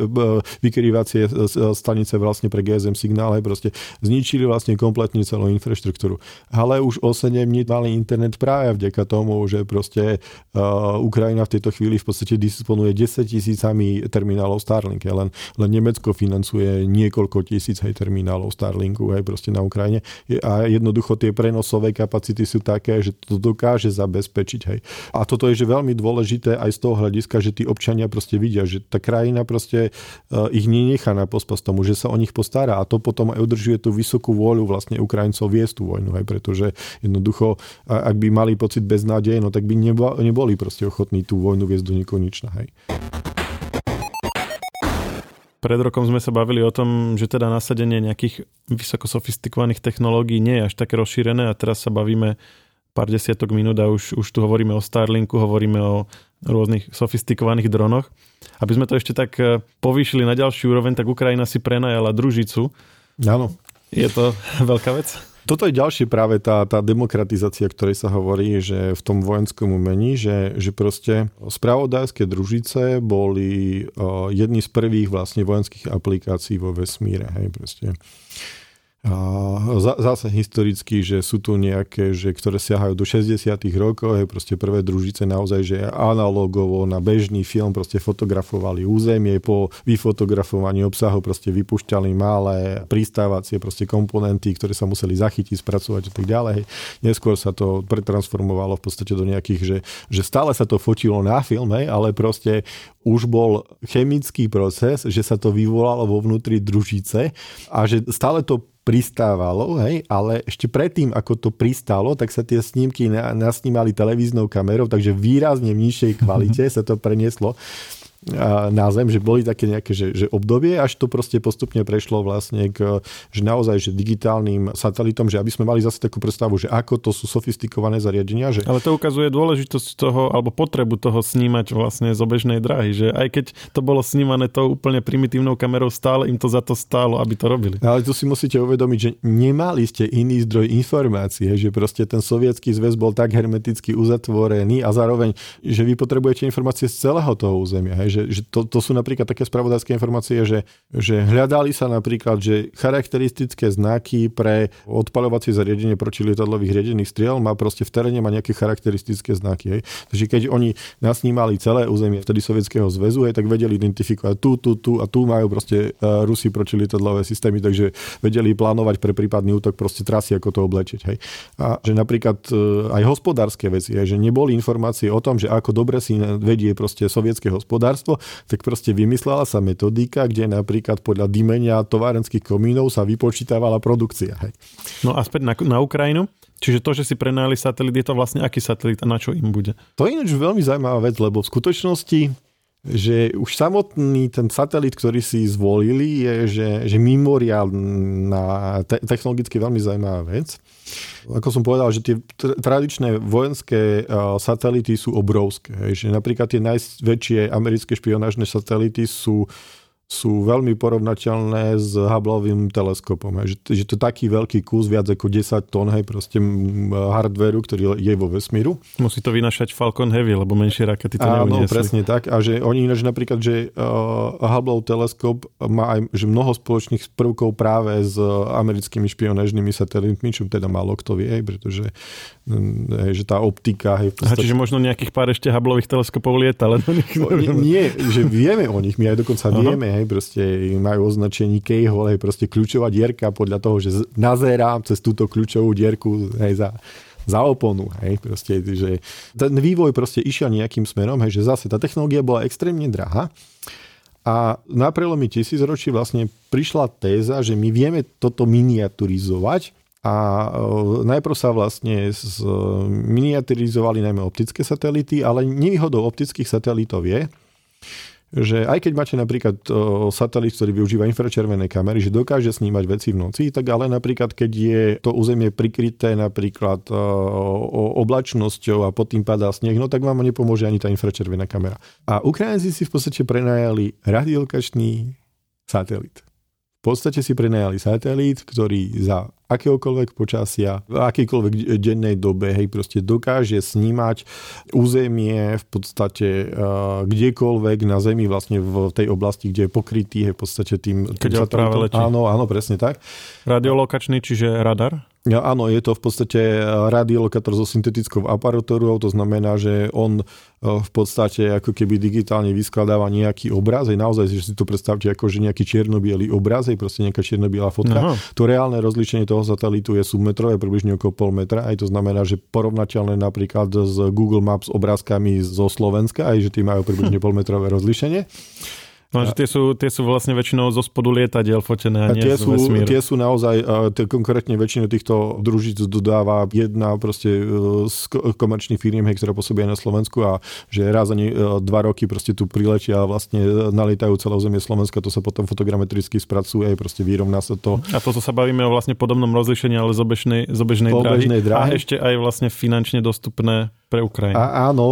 vykrývacie stanice vlastne pre GSM signále proste zničili vlastne kompletne celú infraštruktúru. Ale už o 7 dní mali internet práve vďaka tomu, že proste uh, Ukrajina v tejto chvíli v podstate disponuje 10 tisícami terminálov Starlink. Len, len Nemecko financuje niekoľko tisíc hej, terminálov Starlinku hej, proste na Ukrajine. A jednoducho tie prenosové kapacity sú také, že to dokáže zabezpečiť. Hej. A toto je že veľmi dôležité aj z toho hľadiska, že tí občania proste vidia, že tá krajina proste uh, ich nenechá na pospas tomu, že sa o nich postará a to potom aj udržuje tú vysokú vôľu vlastne Ukrajincov viesť tú vojnu, aj pretože jednoducho, ak by mali pocit beznádeje, no tak by neboli proste ochotní tú vojnu viesť do nekonečna. Hej. Pred rokom sme sa bavili o tom, že teda nasadenie nejakých vysoko sofistikovaných technológií nie je až také rozšírené a teraz sa bavíme pár desiatok minút a už, už tu hovoríme o Starlinku, hovoríme o rôznych sofistikovaných dronoch. Aby sme to ešte tak e, povýšili na ďalší úroveň, tak Ukrajina si prenajala družicu. Áno. Je to veľká vec? Toto je ďalšie práve tá, tá demokratizácia, ktorej sa hovorí, že v tom vojenskom umení, že, že proste spravodajské družice boli uh, jedni z prvých vlastne vojenských aplikácií vo vesmíre. Hej, proste zase historicky, že sú tu nejaké, že, ktoré siahajú do 60 rokov, je proste prvé družice naozaj, že analogovo na bežný film proste fotografovali územie, po vyfotografovaní obsahu proste vypušťali malé pristávacie proste komponenty, ktoré sa museli zachytiť, spracovať a tak ďalej. Neskôr sa to pretransformovalo v podstate do nejakých, že, že stále sa to fotilo na film, hej, ale proste už bol chemický proces, že sa to vyvolalo vo vnútri družice a že stále to pristávalo, hej, ale ešte predtým, ako to pristálo, tak sa tie snímky nasnímali televíznou kamerou, takže výrazne v nižšej kvalite sa to prenieslo na Zem, že boli také nejaké že, že obdobie, až to proste postupne prešlo vlastne k, že naozaj, že digitálnym satelitom, že aby sme mali zase takú predstavu, že ako to sú sofistikované zariadenia. Že... Ale to ukazuje dôležitosť toho, alebo potrebu toho snímať vlastne z obežnej dráhy, že aj keď to bolo snímané tou úplne primitívnou kamerou, stále im to za to stálo, aby to robili. Ale tu si musíte uvedomiť, že nemali ste iný zdroj informácie, že proste ten sovietský zväz bol tak hermeticky uzatvorený a zároveň, že vy potrebujete informácie z celého toho územia. Hej, že, že to, to sú napríklad také spravodajské informácie, že, že hľadali sa napríklad, že charakteristické znaky pre odpaľovacie zariadenie lietadlových riedených striel má proste v teréne má nejaké charakteristické znaky. Hej. Takže keď oni nasnímali celé územie vtedy Sovietskeho zväzu, hej, tak vedeli identifikovať tu, tu, tu a tu majú proste uh, Rusi lietadlové systémy, takže vedeli plánovať pre prípadný útok proste trasy, ako to oblečiť. Hej. A že napríklad uh, aj hospodárske veci, hej, že neboli informácie o tom, že ako dobre si vedie proste sovietské hospodárstvo, hospodárstvo, tak proste vymyslela sa metodika, kde napríklad podľa dymenia továrenských komínov sa vypočítavala produkcia. Hej. No a späť na, na Ukrajinu. Čiže to, že si prenajali satelit, je to vlastne aký satelit a na čo im bude? To je ináč veľmi zaujímavá vec, lebo v skutočnosti že už samotný ten satelit, ktorý si zvolili, je že, že mimoriálna, te, technologicky veľmi zaujímavá vec. Ako som povedal, že tie tradičné vojenské satelity sú obrovské. Že napríklad tie najväčšie americké špionážne satelity sú sú veľmi porovnateľné s Hubbleovým teleskopom. Hej. Že, že to je taký veľký kus, viac ako 10 tón, hej, proste hardwareu, ktorý je vo vesmíru. Musí to vynašať Falcon Heavy, lebo menšie rakety to Áno, neuniesli. presne tak. A že oni ináč napríklad, že uh, Hubbleov teleskop má aj že mnoho spoločných prvkov práve s americkými špionážnymi satelitmi, čo teda málo kto vie, pretože hej, že tá optika... Hej, podstate... Aha, čiže možno nejakých pár ešte Hubbleových teleskopov lieta, ale nich nie, nie, že vieme o nich, my aj dokonca Aha. vieme, hej, proste majú označení keyhole, hej, proste kľúčová dierka podľa toho, že nazerám cez túto kľúčovú dierku hej, za, za oponu. Hej, proste, že ten vývoj proste išiel nejakým smerom, hej, že zase tá technológia bola extrémne drahá a na prelomi tisícročí vlastne prišla téza, že my vieme toto miniaturizovať a e, najprv sa vlastne z, miniaturizovali najmä optické satelity, ale nevýhodou optických satelitov je, že aj keď máte napríklad e, satelit, ktorý využíva infračervené kamery, že dokáže snímať veci v noci, tak ale napríklad keď je to územie prikryté napríklad oblačnosťou a pod tým padá sneh, no tak vám nepomôže ani tá infračervená kamera. A Ukrajinci si v podstate prenajali radiolokačný satelit. V podstate si prenajali satelit, ktorý za akéhokoľvek počasia, v akýkoľvek dennej dobe, hej, proste dokáže snímať územie v podstate uh, kdekoľvek na Zemi, vlastne v tej oblasti, kde je pokrytý, hej, v podstate tým... Keď tým práve letí. Áno, áno, presne tak. Radiolokačný, čiže radar? Áno, je to v podstate radiolokátor so syntetickou aparatúrou, to znamená, že on e, v podstate ako keby digitálne vyskladáva nejaký obraz, aj naozaj, že si to predstavte ako že nejaký čierno-bielý obraz, aj proste nejaká čierno-biela fotka. Aha. To reálne rozlíšenie toho satelitu je submetrové, približne okolo pol metra, aj to znamená, že porovnateľné napríklad s Google Maps obrázkami zo Slovenska, aj že tí majú približne hm. polmetrové rozlíšenie. No, že tie sú, tie sú vlastne väčšinou zo spodu lietadiel fotené a, a nie tie sú, tie sú naozaj, tie konkrétne väčšinu týchto družíc dodáva jedna proste e, z komerčných firiem, ktorá pôsobí aj na Slovensku a že raz ani e, dva roky proste tu priletia a vlastne nalietajú celé územie Slovenska, to sa potom fotogrametricky spracuje, proste vyrovná sa to. A toto sa bavíme o vlastne podobnom rozlišení, ale z obežnej, z obežnej, dráhy. dráhy. A ešte aj vlastne finančne dostupné pre Ukrajinu. A, áno,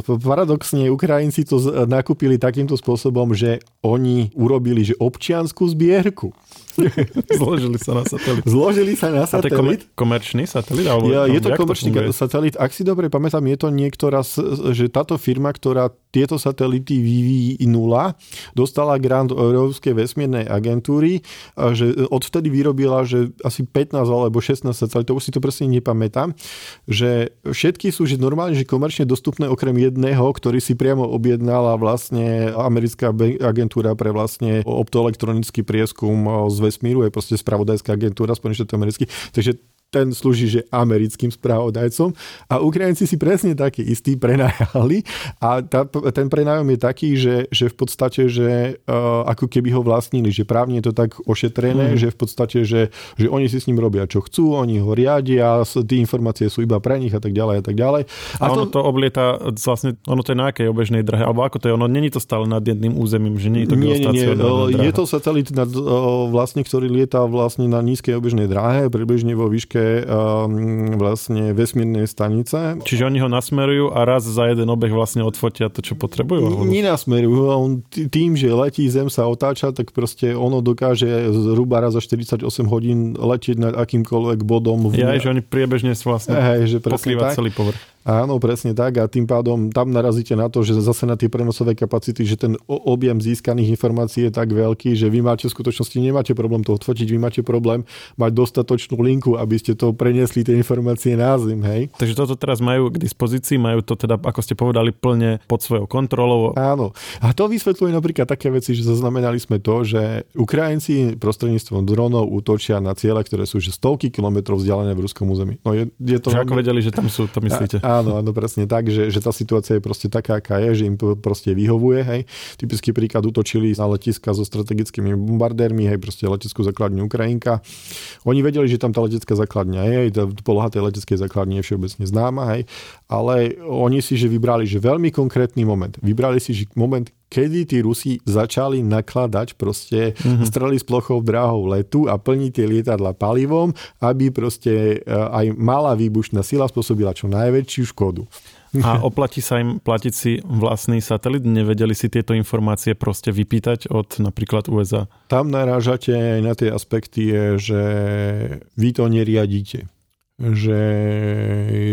e, paradoxne Ukrajinci to nakúpili takýmto spôsobom, že oni urobili že občianskú zbierku. Zložili sa na satelit. Zložili sa na satelit. A to je komerčný satelit? Alebo, ja, je to komerčný to satelit. Ak si dobre pamätám, je to niektorá, že táto firma, ktorá tieto satelity vyvinula, dostala grant Európskej vesmírnej agentúry, že odvtedy vyrobila, že asi 15 alebo 16 satelitov, už si to presne nepamätám, že všetky sú že normálne, že komerčne dostupné okrem jedného, ktorý si priamo objednala vlastne americká agentúra pre vlastne optoelektronický prieskum z vesmíru, je proste spravodajská agentúra Spojených štátov amerických. Takže ten slúži že americkým správodajcom a Ukrajinci si presne taký istý prenajali a tá, ten prenájom je taký, že, že v podstate, že uh, ako keby ho vlastnili, že právne je to tak ošetrené, mm. že v podstate, že, že oni si s ním robia čo chcú, oni ho riadia, tie informácie sú iba pre nich a tak ďalej a tak ďalej. A, a ono to, to oblieta vlastne, ono to je na akej obežnej drahe, alebo ako to je, ono není to stále nad jedným územím, že nie je to nie, nie, nie. Je to satelit, nad, vlastne, ktorý lieta vlastne na nízkej obežnej dráhe, približne vo výške výške um, vlastne vesmírnej stanice. Čiže oni ho nasmerujú a raz za jeden obeh vlastne odfotia to, čo potrebujú? Nenasmerujú. On tým, že letí Zem sa otáča, tak proste ono dokáže zhruba raz za 48 hodín letieť nad akýmkoľvek bodom. V... Ja, že oni priebežne vlastne Hej, že pokrýva celý povrch. Áno, presne tak a tým pádom tam narazíte na to, že zase na tie prenosové kapacity, že ten objem získaných informácií je tak veľký, že vy máte v skutočnosti nemáte problém to odfotiť, vy máte problém mať dostatočnú linku, aby ste to preniesli tie informácie na zim, hej. Takže toto teraz majú k dispozícii, majú to teda, ako ste povedali, plne pod svojou kontrolou. Áno. A to vysvetľuje napríklad také veci, že zaznamenali sme to, že Ukrajinci prostredníctvom dronov útočia na ciele, ktoré sú že stovky kilometrov vzdialené v ruskom území. No je, je to... Že ako vedeli, že tam sú, to myslíte? A, Áno, áno, presne tak, že, že tá situácia je proste taká, aká je, že im proste vyhovuje, hej. Typický príklad útočili na letiska so strategickými bombardérmi, hej, proste leteckú základňu Ukrajinka. Oni vedeli, že tam tá letecká základňa je, tá poloha tej leteckej základne je všeobecne známa, hej, ale oni si, že vybrali, že veľmi konkrétny moment. Vybrali si, že moment, kedy tí Rusi začali nakladať proste mm-hmm. strely s plochou dráhou letu a plniť tie lietadla palivom, aby proste e, aj malá výbušná sila spôsobila čo najväčšiu škodu. A oplatí sa im platiť si vlastný satelit? Nevedeli si tieto informácie proste vypýtať od napríklad USA? Tam narážate aj na tie aspekty, že vy to neriadíte že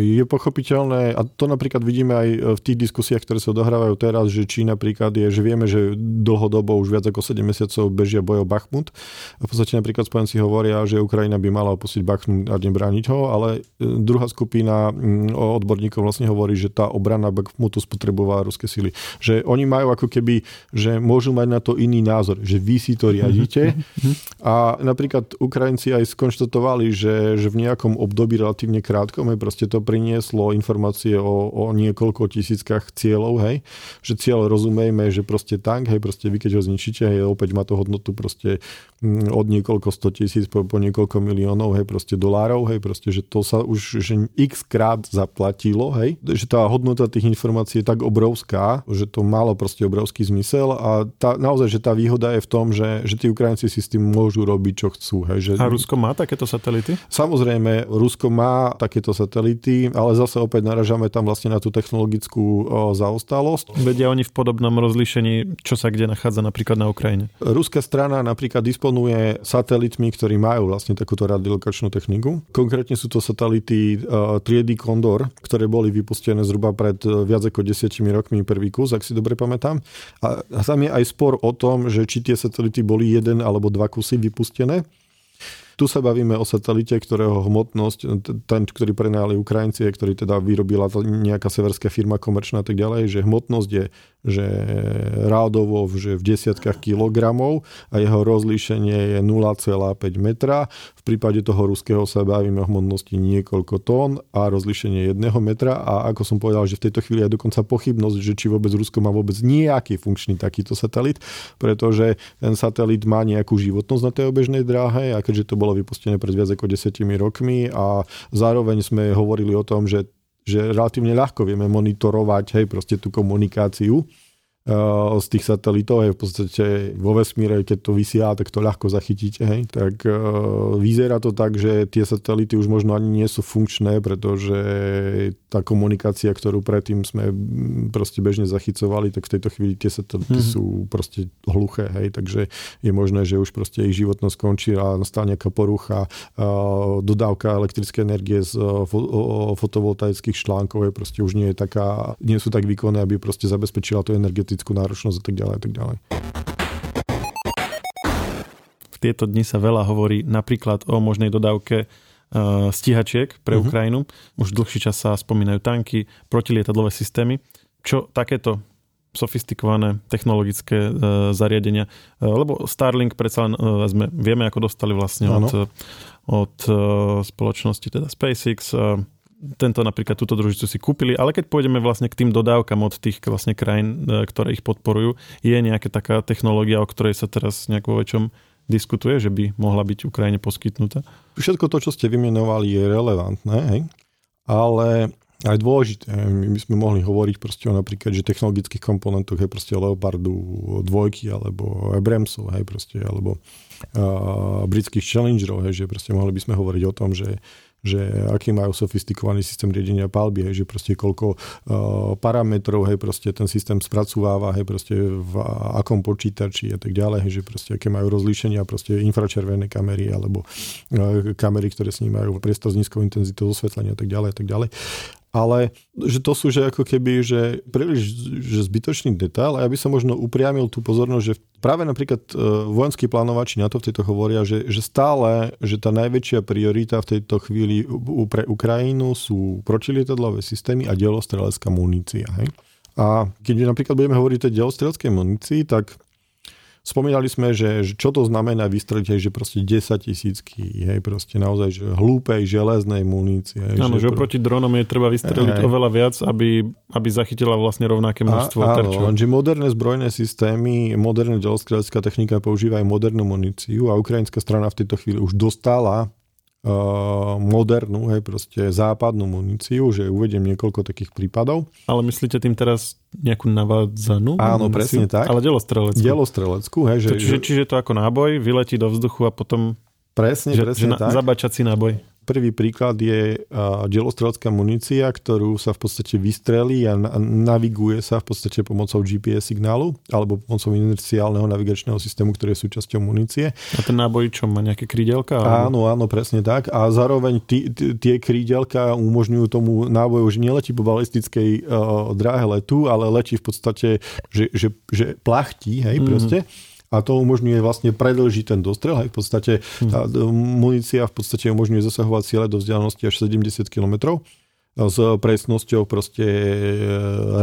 je pochopiteľné, a to napríklad vidíme aj v tých diskusiách, ktoré sa odohrávajú teraz, že či napríklad je, že vieme, že dlhodobo už viac ako 7 mesiacov bežia bojov Bachmut. A v podstate napríklad spojenci hovoria, že Ukrajina by mala opustiť Bachmut a nebrániť ho, ale e, druhá skupina odborníkov vlastne hovorí, že tá obrana Bachmutu spotrebovala ruské sily. Že oni majú ako keby, že môžu mať na to iný názor, že vy si to riadíte. A napríklad Ukrajinci aj skonštatovali, že, že v nejakom období období relatívne krátkom, hej, proste to prinieslo informácie o, o niekoľko tisíckach cieľov, hej, že cieľ rozumejme, že proste tank, hej, proste vy keď ho zničíte, hej, opäť má to hodnotu proste mm, od niekoľko sto tisíc po, po niekoľko miliónov, hej, proste dolárov, hej, proste, že to sa už že x krát zaplatilo, hej, že tá hodnota tých informácií je tak obrovská, že to malo proste obrovský zmysel a tá, naozaj, že tá výhoda je v tom, že, že tí Ukrajinci si s tým môžu robiť, čo chcú. Hej, že... A Rusko má takéto satelity? Samozrejme, Rusko Slovensko má takéto satelity, ale zase opäť naražame tam vlastne na tú technologickú zaostalosť. Vedia oni v podobnom rozlíšení, čo sa kde nachádza napríklad na Ukrajine? Ruská strana napríklad disponuje satelitmi, ktorí majú vlastne takúto radiolokačnú techniku. Konkrétne sú to satelity triedy Kondor, ktoré boli vypustené zhruba pred viac ako desiatimi rokmi prvý kus, ak si dobre pamätám. A tam je aj spor o tom, že či tie satelity boli jeden alebo dva kusy vypustené. Tu sa bavíme o satelite, ktorého hmotnosť, ten, ktorý prenajali Ukrajinci, ktorý teda vyrobila nejaká severská firma komerčná a tak ďalej, že hmotnosť je že rádovo že v desiatkách kilogramov a jeho rozlíšenie je 0,5 metra. V prípade toho ruského sa bavíme o hmotnosti niekoľko tón a rozlíšenie 1 metra a ako som povedal, že v tejto chvíli je dokonca pochybnosť, že či vôbec Rusko má vôbec nejaký funkčný takýto satelit, pretože ten satelit má nejakú životnosť na tej obežnej dráhe a keďže to bolo vypustené pred viac ako 10 rokmi a zároveň sme hovorili o tom, že že relatívne ľahko vieme monitorovať hej, proste tú komunikáciu z tých satelitov, hej, v podstate vo vesmíre, keď to vysiela, tak to ľahko zachytíte, hej. Tak uh, vyzerá to tak, že tie satelity už možno ani nie sú funkčné, pretože tá komunikácia, ktorú predtým sme proste bežne zachycovali, tak v tejto chvíli tie satelity mm-hmm. sú proste hluché, hej, takže je možné, že už proste ich životnosť skončí a nastane nejaká porucha, uh, dodávka elektrické energie z fotovoltaických článkov je proste už nie je taká, nie sú tak výkonné, aby proste zabezpečila tú energetickú náročnosť a tak ďalej a tak ďalej. V tieto dni sa veľa hovorí napríklad o možnej dodávke uh, stíhačiek pre uh-huh. Ukrajinu. Už dlhší čas sa spomínajú tanky, protilietadlové systémy. Čo takéto sofistikované technologické uh, zariadenia, uh, lebo Starlink predsa len uh, sme, vieme, ako dostali vlastne ano. od, od uh, spoločnosti teda SpaceX. Uh, tento napríklad túto družicu si kúpili, ale keď pôjdeme vlastne k tým dodávkam od tých vlastne krajín, e, ktoré ich podporujú, je nejaká taká technológia, o ktorej sa teraz nejak vo väčšom diskutuje, že by mohla byť Ukrajine poskytnutá? Všetko to, čo ste vymenovali, je relevantné, hej? ale aj dôležité. My by sme mohli hovoriť proste o napríklad, že technologických komponentoch je proste Leopardu dvojky alebo Abramsov, hej, proste, alebo uh, britských Challengerov, hej, že proste mohli by sme hovoriť o tom, že že aký majú sofistikovaný systém riadenia palby, hej, že proste koľko uh, parametrov, hej, proste ten systém spracováva, hej, proste v akom počítači a tak ďalej, hej, že proste aké majú rozlíšenia, proste infračervené kamery alebo uh, kamery, ktoré snímajú priestor s nízkou intenzitou osvetlenia a tak ďalej a tak ďalej ale že to sú že ako keby, že príliš že zbytočný detail a ja by som možno upriamil tú pozornosť, že práve napríklad e, vojenskí plánovači na to v tejto hovoria, že, že stále, že tá najväčšia priorita v tejto chvíli pre Ukrajinu sú protilietadlové systémy a delostrelecká munícia. Hej? A keď napríklad budeme hovoriť o tej delostreleckej munícii, tak Spomínali sme, že, že čo to znamená vystreliť, že proste 10 tisícky, hej, proste naozaj, že hlúpej železnej munície. Áno, že, že oproti dronom je treba vystreliť hej. oveľa viac, aby, aby zachytila vlastne rovnaké množstvo a, áno, že moderné zbrojné systémy, moderná delostrielecká technika používajú modernú muníciu a ukrajinská strana v tejto chvíli už dostala modernú, hej, proste západnú muníciu, že uvediem niekoľko takých prípadov. Ale myslíte tým teraz nejakú navádzanú? Áno, muníciu? presne tak. Ale delostreleckú. Delostreleckú, hej. Že, čiže, čiže to ako náboj, vyletí do vzduchu a potom... Presne, že, presne že tak. Zabačací náboj. Prvý príklad je delostrelecká munícia, ktorú sa v podstate vystrelí a naviguje sa v podstate pomocou GPS signálu alebo pomocou inerciálneho navigačného systému, ktorý je súčasťou munície. A ten náboj čo, má nejaké krídelka? Áno, áno, presne tak. A zároveň tí, tie krídelka umožňujú tomu náboju, že neletí po balistickej uh, dráhe letu, ale letí v podstate, že, že, že plachtí, hej, mm-hmm. proste a to umožňuje vlastne predlžiť ten dostrel. Aj v podstate tá munícia v podstate umožňuje zasahovať ciele do vzdialenosti až 70 km s presnosťou proste e,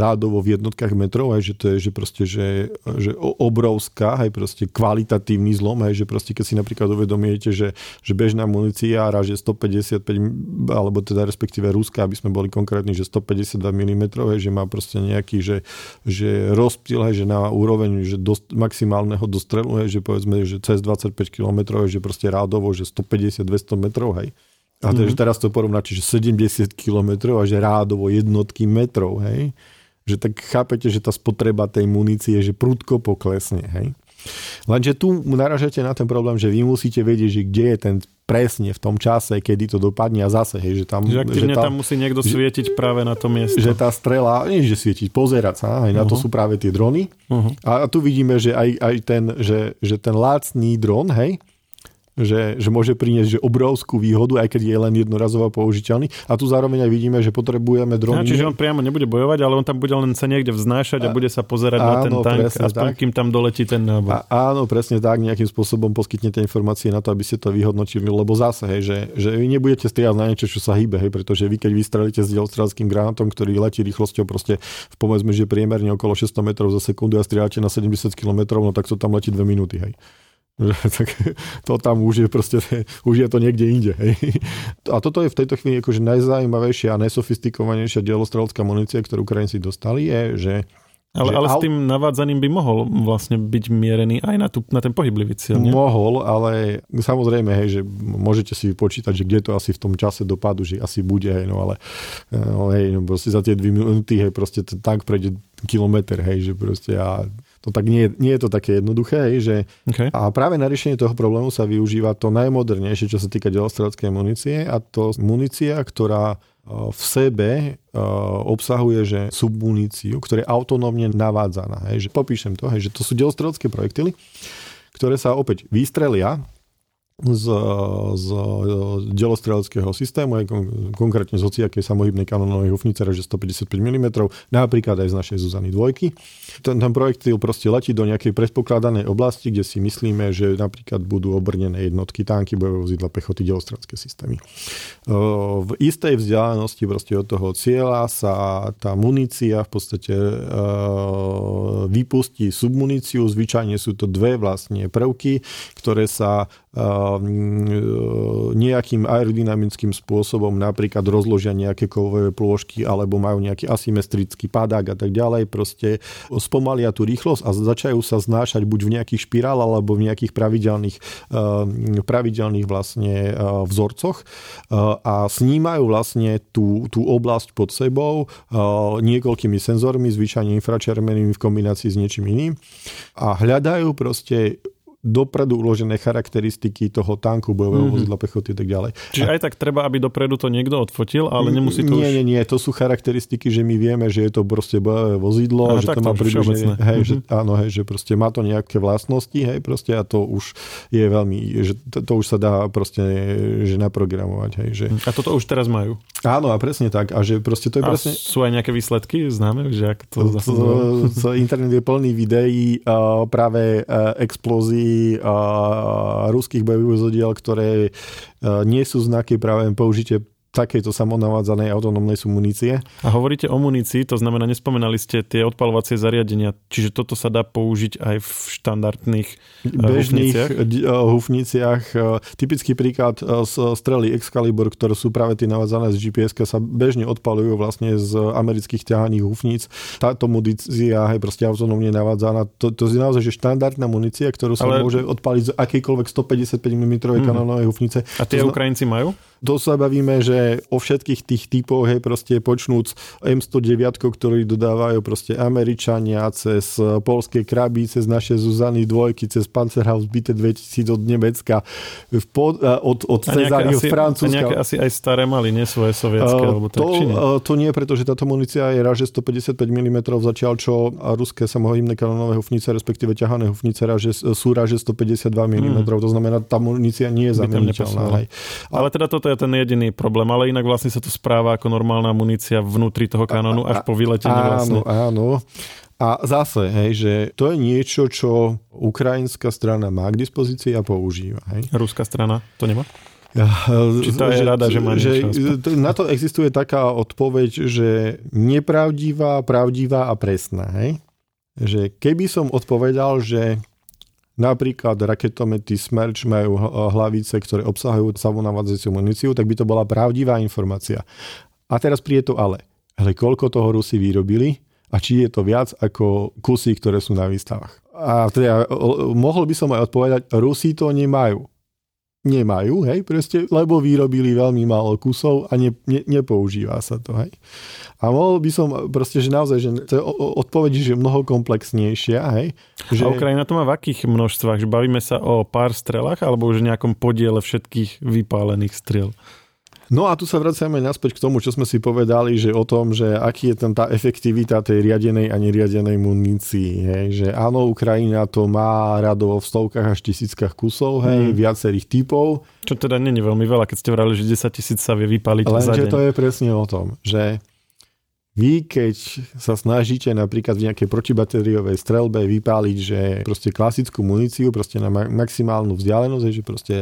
rádovo v jednotkách metrov, aj že to je že proste, že, že obrovská, aj proste kvalitatívny zlom, aj že proste keď si napríklad uvedomíte, že, že bežná munícia ráže 155, alebo teda respektíve rúska, aby sme boli konkrétni, že 152 mm, aj že má proste nejaký, že, že rozptýl, aj že na úroveň že dost, maximálneho dostrelu, aj že povedzme, že cez 25 km, aj že proste rádovo, že 150-200 metrov, hej a mm-hmm. teraz to porovnáte, že 70 km a že rádovo jednotky metrov, hej. Že tak chápete, že tá spotreba tej munície, že prudko poklesne, hej. Lenže tu naražate na ten problém, že vy musíte vedieť, že kde je ten presne v tom čase, kedy to dopadne a zase, hej, že tam... Že že tam, tam musí niekto svietiť že, práve na tom mieste. Že tá strela, nie že svietiť, pozerať sa, uh-huh. na to sú práve tie drony. Uh-huh. A, a tu vidíme, že aj, aj ten, že, že ten lácný dron, hej, že, že môže priniesť že obrovskú výhodu, aj keď je len jednorazovo použiteľný. A tu zároveň aj vidíme, že potrebujeme drony. No, čiže on priamo nebude bojovať, ale on tam bude len sa niekde vznášať a, a bude sa pozerať áno, na ten tank, aspoň tak. kým tam doletí ten nábor. A, áno, presne tak, nejakým spôsobom poskytnete informácie na to, aby ste to vyhodnotili, lebo zase, hej, že, že vy nebudete strieľať na niečo, čo sa hýbe, hej, pretože vy keď vystrelíte s delostrelským granátom, ktorý letí rýchlosťou proste v pomedzme, že priemerne okolo 600 metrov za sekundu a strieľate na 70 km, no tak to tam letí 2 minúty. Hej. tak to tam už je proste, už je to niekde inde. Hej. A toto je v tejto chvíli akože najzaujímavejšia a najsofistikovanejšia dielostrelecká munícia, ktorú Ukrajinci dostali, je, že ale, ale s tým navádzaním by mohol vlastne byť mierený aj na, tú, na ten pohyblivý cieľ, nie? Mohol, ale samozrejme, hej, že môžete si vypočítať, že kde to asi v tom čase dopadu, že asi bude, hej, no ale no, hej, no, proste za tie dve minúty, hej, proste tank prejde kilometr, hej, že proste a to tak nie, nie je to také jednoduché, že okay. a práve na riešenie toho problému sa využíva to najmodernejšie, čo sa týka delostreleckej munície a to munícia, ktorá e, v sebe e, obsahuje že submuníciu, ktorá je autonómne navádzaná. Hej, že popíšem to, hej, že to sú delostrelecké projektily, ktoré sa opäť vystrelia z, z delostreleckého systému, aj konkrétne z hociakej samohybnej kanonovej hufnice reže 155 mm, napríklad aj z našej Zuzany dvojky. Ten, ten projektil proste letí do nejakej predpokladanej oblasti, kde si myslíme, že napríklad budú obrnené jednotky, tanky, bojové vozidla, pechoty, delostrelecké systémy. V istej vzdialenosti proste od toho cieľa sa tá munícia v podstate vypustí submuníciu, zvyčajne sú to dve vlastne prvky, ktoré sa nejakým aerodynamickým spôsobom napríklad rozložia nejaké kovové plôžky alebo majú nejaký asymetrický padák a tak ďalej, proste spomalia tú rýchlosť a začajú sa znášať buď v nejakých špirál alebo v nejakých pravidelných, pravidelných vlastne vzorcoch. A snímajú vlastne tú, tú oblasť pod sebou niekoľkými senzormi, zvyčajne infračervenými v kombinácii s niečím iným. A hľadajú proste dopredu uložené charakteristiky toho tanku, bojového mm-hmm. vozidla, pechoty a tak ďalej. Čiže a... aj tak treba, aby dopredu to niekto odfotil, ale nemusí to Nie, už... nie, nie, to sú charakteristiky, že my vieme, že je to proste bojové vozidlo, a, že to má približne, hej, mm-hmm. že, áno, hej, že proste má to nejaké vlastnosti, hej, proste a to už je veľmi, že to, to už sa dá proste, že naprogramovať, hej, že... A toto už teraz majú? Áno, a presne tak, a že proste to je a presne... sú aj nejaké výsledky známe, že ako to, to, to, to Internet je plný videí uh, práve uh, explózií ruských bojových vozodiel, ktoré e, nie sú znaky práve použitie takéto samonavádzanej autonómnej sú munície. A hovoríte o munícii, to znamená, nespomenali ste tie odpalovacie zariadenia, čiže toto sa dá použiť aj v štandardných eh, bežných hufniciach? Eh, hufniciach. Eh, typický príklad z strely Excalibur, ktoré sú práve tie navádzané z GPS, sa bežne odpalujú vlastne z amerických ťahaných hufníc. Táto munícia je proste autonómne navádzaná. To, to je naozaj že štandardná munícia, ktorú sa Ale... môže odpaliť z akýkoľvek 155 mm mm. kanonovej hufnice. A tie to Ukrajinci majú? To sa bavíme, že o všetkých tých typoch, hej, proste počnúc M109, ktorý dodávajú proste Američania, cez polské kraby, cez naše Zuzany dvojky, cez Panzerhaus BT2000 od Nemecka, v pod, od, od Cezáriho Francúzska. A asi aj staré mali, nie svoje sovietské, uh, alebo tak, to, uh, to nie, pretože táto munícia je raže 155 mm, zatiaľ čo ruské samohybné kanonové hufnice, respektíve ťahané hufnice raže, sú raže 152 mm. To znamená, tá munícia nie je zameniteľná. Ale teda toto je ten jediný problém, ale inak vlastne sa to správa ako normálna munícia vnútri toho kanónu až po vyletení áno, vlastne. Áno, a zase, hej, že to je niečo, čo ukrajinská strana má k dispozícii a používa. Hej. Ruská strana to nemá? Ja, Či to je že, rada, že má že Na to existuje taká odpoveď, že nepravdivá, pravdivá a presná. Hej? Že keby som odpovedal, že Napríklad raketomety Smerč majú hlavice, ktoré obsahujú samonavádzaciu muníciu, tak by to bola pravdivá informácia. A teraz príde to ale. Ale koľko toho Rusi vyrobili a či je to viac ako kusy, ktoré sú na výstavách. A teda mohol by som aj odpovedať, Rusi to nemajú nemajú, hej, proste, lebo vyrobili veľmi málo kusov a ne, ne, nepoužíva sa to, hej. A mohol by som proste, že naozaj, že to je odpoveď, že mnoho komplexnejšia, hej. Že... A Ukrajina to má v akých množstvách? Že bavíme sa o pár strelách alebo už nejakom podiele všetkých vypálených strel? No a tu sa vraciame naspäť k tomu, čo sme si povedali, že o tom, že aký je tam tá efektivita tej riadenej a neriadenej munícii. Hej? Že áno, Ukrajina to má radovo v stovkách až tisíckach kusov, hej, mm. viacerých typov. Čo teda není veľmi veľa, keď ste vrali, že 10 tisíc sa vie vypaliť Lenže to je presne o tom, že vy, keď sa snažíte napríklad v nejakej protibatériovej strelbe vypáliť, že proste klasickú muníciu, proste na maximálnu vzdialenosť, že proste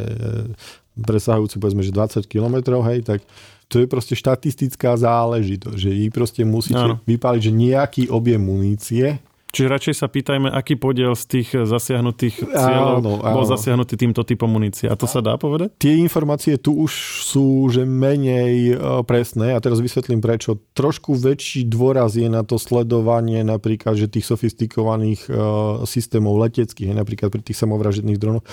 e, presahujúcu povedzme, že 20 km, hej, tak to je proste štatistická záležitosť, že vy proste musíte Áno. vypáliť, že nejaký objem munície Čiže radšej sa pýtajme, aký podiel z tých zasiahnutých cieľov áno, áno. bol zasiahnutý týmto typom munície. A to sa dá povedať? Tie informácie tu už sú že menej e, presné a teraz vysvetlím prečo. Trošku väčší dôraz je na to sledovanie napríklad, že tých sofistikovaných uh, systémov leteckých, napríklad pri tých samovražedných dronoch,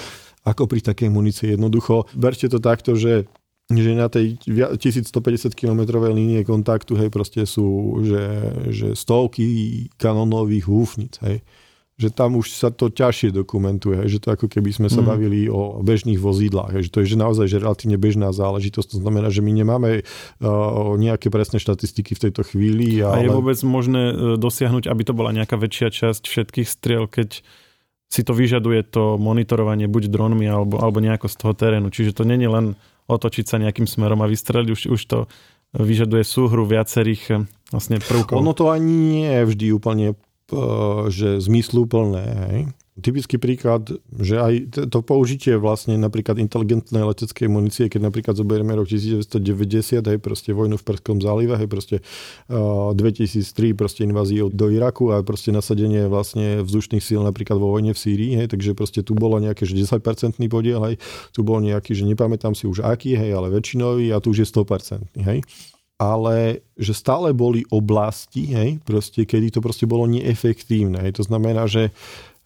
ako pri takej munície. Jednoducho, berte to takto, že že na tej 1150 km línie kontaktu, hej, proste sú, že, že stovky kanónových húfnic, hej. Že tam už sa to ťažšie dokumentuje, hej, že to ako keby sme sa mm. bavili o bežných vozidlách, hej, že to je že naozaj že relatívne bežná záležitosť, to znamená, že my nemáme uh, nejaké presné štatistiky v tejto chvíli. Ale... A je vôbec možné e, dosiahnuť, aby to bola nejaká väčšia časť všetkých striel, keď si to vyžaduje to monitorovanie buď dronmi alebo, alebo nejako z toho terénu. Čiže to není len otočiť sa nejakým smerom a vystreliť. Už, už to vyžaduje súhru viacerých eh, vlastne prvkov. Ono to ani nie je vždy úplne eh, že zmysluplné. Typický príklad, že aj to použitie vlastne napríklad inteligentnej leteckej munície, keď napríklad zoberieme rok 1990, hej, proste vojnu v Perskom zálive, hej, proste uh, 2003, proste inváziu do Iraku a proste nasadenie vlastne vzdušných síl napríklad vo vojne v Sýrii, hej, takže proste tu bolo nejaké že 10-percentný podiel, hej, tu bol nejaký, že nepamätám si už aký, hej, ale väčšinový a tu už je 100%, hej ale že stále boli oblasti, hej, proste, kedy to proste bolo neefektívne. Hej. To znamená, že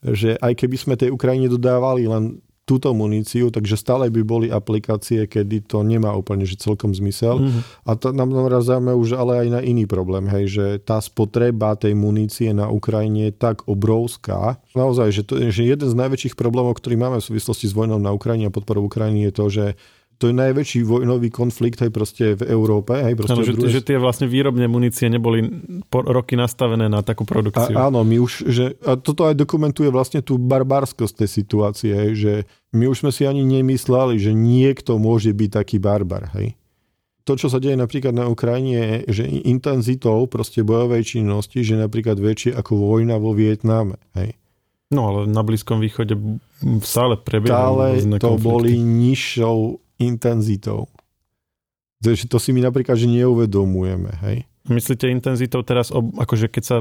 že aj keby sme tej Ukrajine dodávali len túto muníciu, takže stále by boli aplikácie, kedy to nemá úplne že celkom zmysel. Mm-hmm. A to nám narazíme už ale aj na iný problém, hej, že tá spotreba tej munície na Ukrajine je tak obrovská. Naozaj, že, to, že jeden z najväčších problémov, ktorý máme v súvislosti s vojnou na Ukrajine a podporou Ukrajiny je to, že to je najväčší vojnový konflikt aj proste v Európe. Aj proste ano, že, druhé... že tie vlastne výrobne munície neboli po roky nastavené na takú produkciu. A, áno, my už, že, a toto aj dokumentuje vlastne tú barbárskosť tej situácie, hej, že my už sme si ani nemysleli, že niekto môže byť taký barbar. Hej. To, čo sa deje napríklad na Ukrajine, je, že intenzitou proste bojovej činnosti, že napríklad väčšie ako vojna vo Vietname. Hej. No ale na Blízkom východe stále prebiehajú Stále to konflikty. boli nižšou intenzitou. To si my napríklad že neuvedomujeme. Hej? Myslíte intenzitou teraz, akože keď sa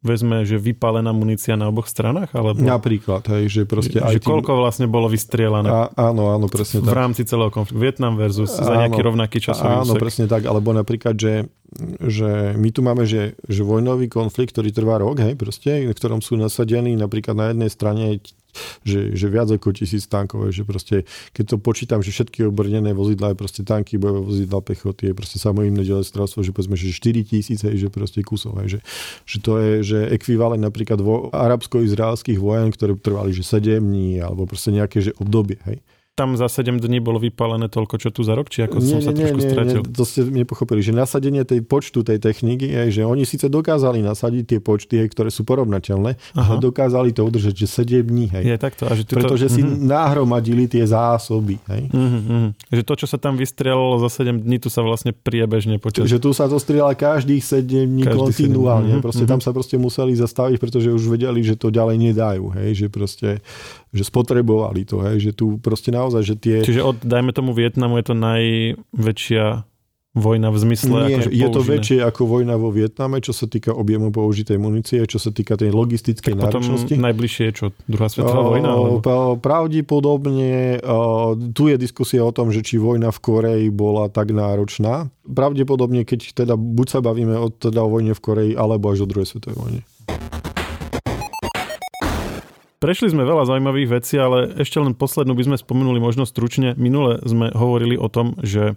vezme, že vypálená munícia na oboch stranách? Alebo... Napríklad, hej, že proste že, aj tým... koľko vlastne bolo vystrielané? A, áno, áno, presne v tak. V rámci celého konfliktu. Vietnam versus áno, za nejaký rovnaký časový Áno, úsek. presne tak, alebo napríklad, že, že my tu máme, že, že vojnový konflikt, ktorý trvá rok, hej, proste, v ktorom sú nasadení napríklad na jednej strane že, že viac ako tisíc tankov, že proste, keď to počítam, že všetky obrnené vozidlá, je proste tanky, bojové vozidlá, pechoty, je proste samoimné delestrovstvo, že povedzme, že 4 tisíc, že proste kusov, že, že to je, že ekvivalent napríklad vo arabsko-izraelských vojen, ktoré trvali, že 7 dní, alebo proste nejaké, že obdobie, hej tam za 7 dní bolo vypálené toľko, čo tu za rok? Či ako nie, som sa nie, trošku nie, stratil? Nie, to ste nepochopili, že nasadenie tej počtu tej techniky je, že oni síce dokázali nasadiť tie počty, ktoré sú porovnateľné, Aha. ale dokázali to udržať, že 7 dní. Hej. Je takto. A že tuto... Pretože si mm-hmm. nahromadili tie zásoby. Hej. Mm-hmm. Že to, čo sa tam vystrelalo za 7 dní, tu sa vlastne priebežne počas... Že tu sa to strieľa každých 7 dní Každý kontinuálne. 7. Proste mm-hmm. tam sa proste museli zastaviť, pretože už vedeli, že to ďalej nedajú. Hej. Že proste že spotrebovali to, hej, že tu proste naozaj, že tie... Čiže od, dajme tomu Vietnamu, je to najväčšia vojna v zmysle... Nie, akože je to väčšie ako vojna vo Vietname, čo sa týka objemu použitej munície, čo sa týka tej logistickej tak náročnosti. Potom najbližšie je čo? Druhá svetová vojna? Alebo? Pravdepodobne tu je diskusia o tom, že či vojna v Koreji bola tak náročná. Pravdepodobne, keď teda buď sa bavíme o, teda o vojne v Koreji, alebo až o druhej svetovej vojne. Prešli sme veľa zaujímavých vecí, ale ešte len poslednú by sme spomenuli možno stručne. Minule sme hovorili o tom, že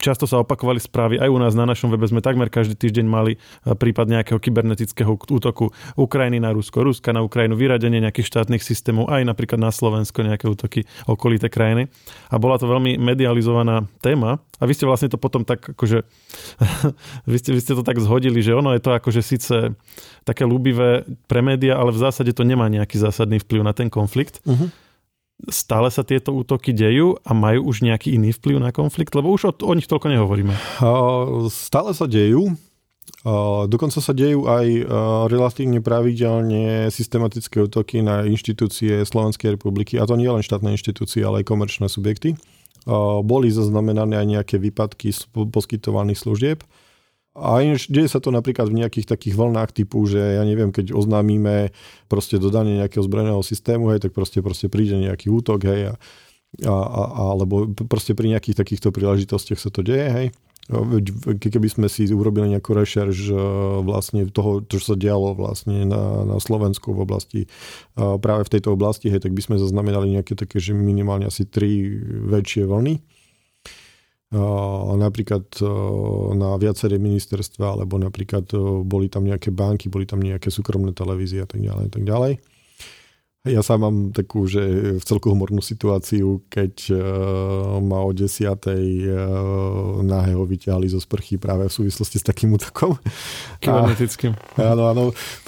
často sa opakovali správy, aj u nás na našom webe sme takmer každý týždeň mali e, prípad nejakého kybernetického útoku Ukrajiny na Rusko, Ruska na Ukrajinu, vyradenie nejakých štátnych systémov, aj napríklad na Slovensko nejaké útoky okolité krajiny. A bola to veľmi medializovaná téma a vy ste vlastne to potom tak akože, vy ste, vy ste to tak zhodili, že ono je to akože síce také ľúbivé pre média, ale v zásade to nemá nejaký zásadný vplyv na ten konflikt. Uh-huh stále sa tieto útoky dejú a majú už nejaký iný vplyv na konflikt? Lebo už o, o nich toľko nehovoríme. Stále sa dejú. Dokonca sa dejú aj relatívne pravidelne systematické útoky na inštitúcie Slovenskej republiky, a to nie len štátne inštitúcie, ale aj komerčné subjekty. Boli zaznamenané aj nejaké výpadky poskytovaných služieb. A ináč deje sa to napríklad v nejakých takých vlnách typu, že ja neviem, keď oznámime proste dodanie nejakého zbrojného systému, hej, tak proste, proste príde nejaký útok, hej, a, a, a, alebo proste pri nejakých takýchto príležitostiach sa to deje, hej. Keby sme si urobili nejakú rešerž e, vlastne toho, čo sa dialo vlastne na, na Slovensku v oblasti, e, práve v tejto oblasti, hej, tak by sme zaznamenali nejaké také, že minimálne asi tri väčšie vlny napríklad na viaceré ministerstva, alebo napríklad boli tam nejaké banky, boli tam nejaké súkromné televízie a tak ďalej. A tak ďalej. Ja sám mám takú, že v celku humornú situáciu, keď uh, ma o desiatej uh, nahého vyťahli zo sprchy práve v súvislosti s takým útokom. Kybernetickým. Áno, áno,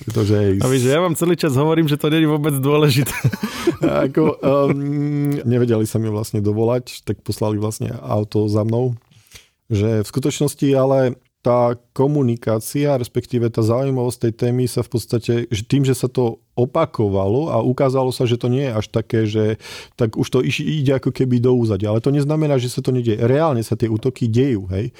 pretože... A víš, ja vám celý čas hovorím, že to nie je vôbec dôležité. Ako, um, nevedeli sa mi vlastne dovolať, tak poslali vlastne auto za mnou. Že v skutočnosti ale tá komunikácia, respektíve tá zaujímavosť tej témy sa v podstate, že tým, že sa to opakovalo a ukázalo sa, že to nie je až také, že tak už to ide ako keby do úzadia. Ale to neznamená, že sa to nedieje. Reálne sa tie útoky dejú. Hej?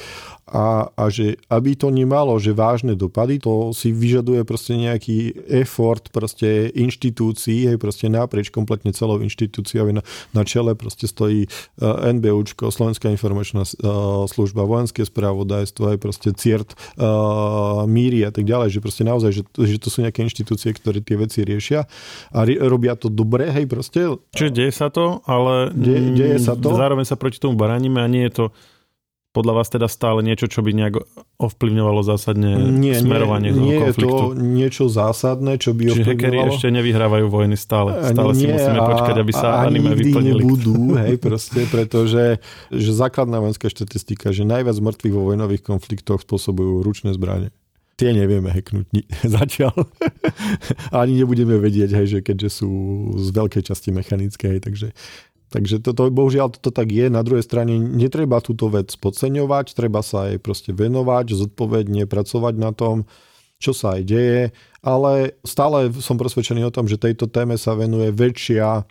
A, a že aby to nemalo že vážne dopady, to si vyžaduje proste nejaký effort proste inštitúcií, hej, proste naprieč kompletne celou inštitúciou na, na čele proste stojí uh, e, NBUčko, Slovenská informačná uh, služba, vojenské spravodajstvo, aj proste CIRT, uh, míry a tak ďalej, že proste naozaj, že, že to sú nejaké inštitúcie, ktoré tie veci riešia a ri- robia to dobre, hej, proste. Čiže deje sa to, ale De- deje sa to. zároveň sa proti tomu baránime a nie je to podľa vás teda stále niečo, čo by nejak ovplyvňovalo zásadne nie, smerovanie nie, nie konfliktu? Nie je to niečo zásadné, čo by Čiže hackeri ešte nevyhrávajú vojny stále. Stále nie, si musíme a, počkať, aby sa a anime vyplnili. nebudú, hej, proste, pretože že základná vojenská štatistika, že najviac mŕtvych vo vojnových konfliktoch spôsobujú ručné zbranie tie nevieme hacknúť ni- zatiaľ. Ani nebudeme vedieť, hej, že keďže sú z veľkej časti mechanické, hej, takže Takže toto, bohužiaľ toto tak je. Na druhej strane netreba túto vec podceňovať, treba sa aj proste venovať, zodpovedne pracovať na tom, čo sa aj deje, ale stále som presvedčený o tom, že tejto téme sa venuje väčšia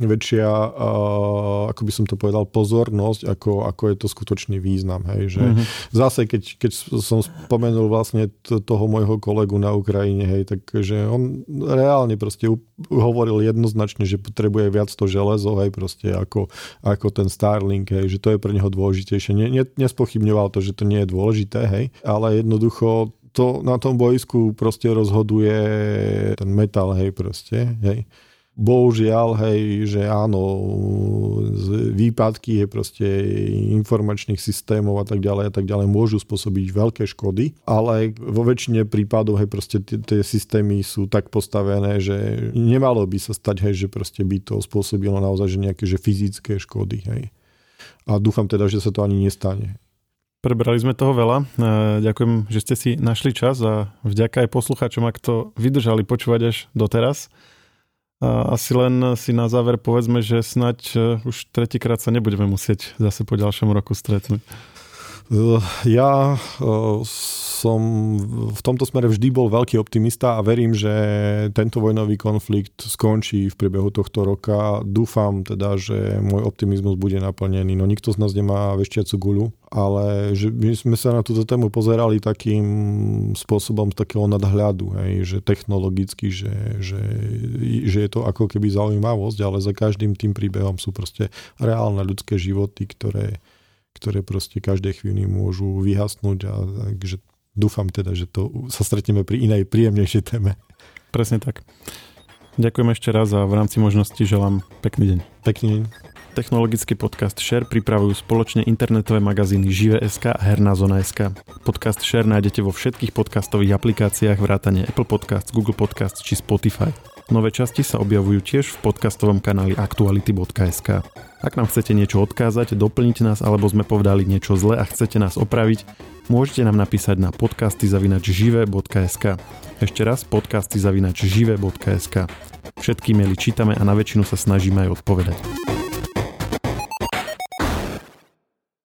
väčšia, uh, ako by som to povedal, pozornosť, ako, ako je to skutočný význam. Hej, že mm-hmm. Zase, keď, keď som spomenul vlastne t- toho môjho kolegu na Ukrajine, hej, tak že on reálne proste hovoril jednoznačne, že potrebuje viac to železo, hej, proste ako, ako ten Starlink, hej, že to je pre neho dôležitejšie. Ne, ne, nespochybňoval to, že to nie je dôležité, hej, ale jednoducho to na tom bojsku proste rozhoduje ten metal, hej, proste, hej Bohužiaľ, hej, že áno, výpadky je proste informačných systémov a tak ďalej a tak ďalej môžu spôsobiť veľké škody, ale vo väčšine prípadov, hej, proste tie systémy sú tak postavené, že nemalo by sa stať, hej, že proste by to spôsobilo naozaj že nejaké že fyzické škody, hej. A dúfam teda, že sa to ani nestane. Prebrali sme toho veľa. E, ďakujem, že ste si našli čas a vďaka aj poslucháčom, ak to vydržali počúvať až doteraz. Asi len si na záver povedzme, že snať e, už tretíkrát sa nebudeme musieť zase po ďalšom roku stretnúť. Ja e, som v tomto smere vždy bol veľký optimista a verím, že tento vojnový konflikt skončí v priebehu tohto roka. Dúfam teda, že môj optimizmus bude naplnený. No nikto z nás nemá veštiacu guľu, ale že my sme sa na túto tému pozerali takým spôsobom takého nadhľadu, hej, že technologicky, že, že, že je to ako keby zaujímavosť, ale za každým tým príbehom sú proste reálne ľudské životy, ktoré ktoré proste každej chvíli môžu vyhasnúť a takže dúfam teda, že to sa stretneme pri inej príjemnejšej téme. Presne tak. Ďakujem ešte raz a v rámci možnosti želám pekný deň. Pekný deň. Technologický podcast Share pripravujú spoločne internetové magazíny Žive.sk a Herná zona.sk. Podcast Share nájdete vo všetkých podcastových aplikáciách vrátane Apple Podcasts, Google Podcasts či Spotify. Nové časti sa objavujú tiež v podcastovom kanáli aktuality.sk. Ak nám chcete niečo odkázať, doplniť nás alebo sme povedali niečo zle a chcete nás opraviť, môžete nám napísať na podcasty.žive.sk. Ešte raz podcasty.žive.sk. Všetky maily čítame a na väčšinu sa snažíme aj odpovedať.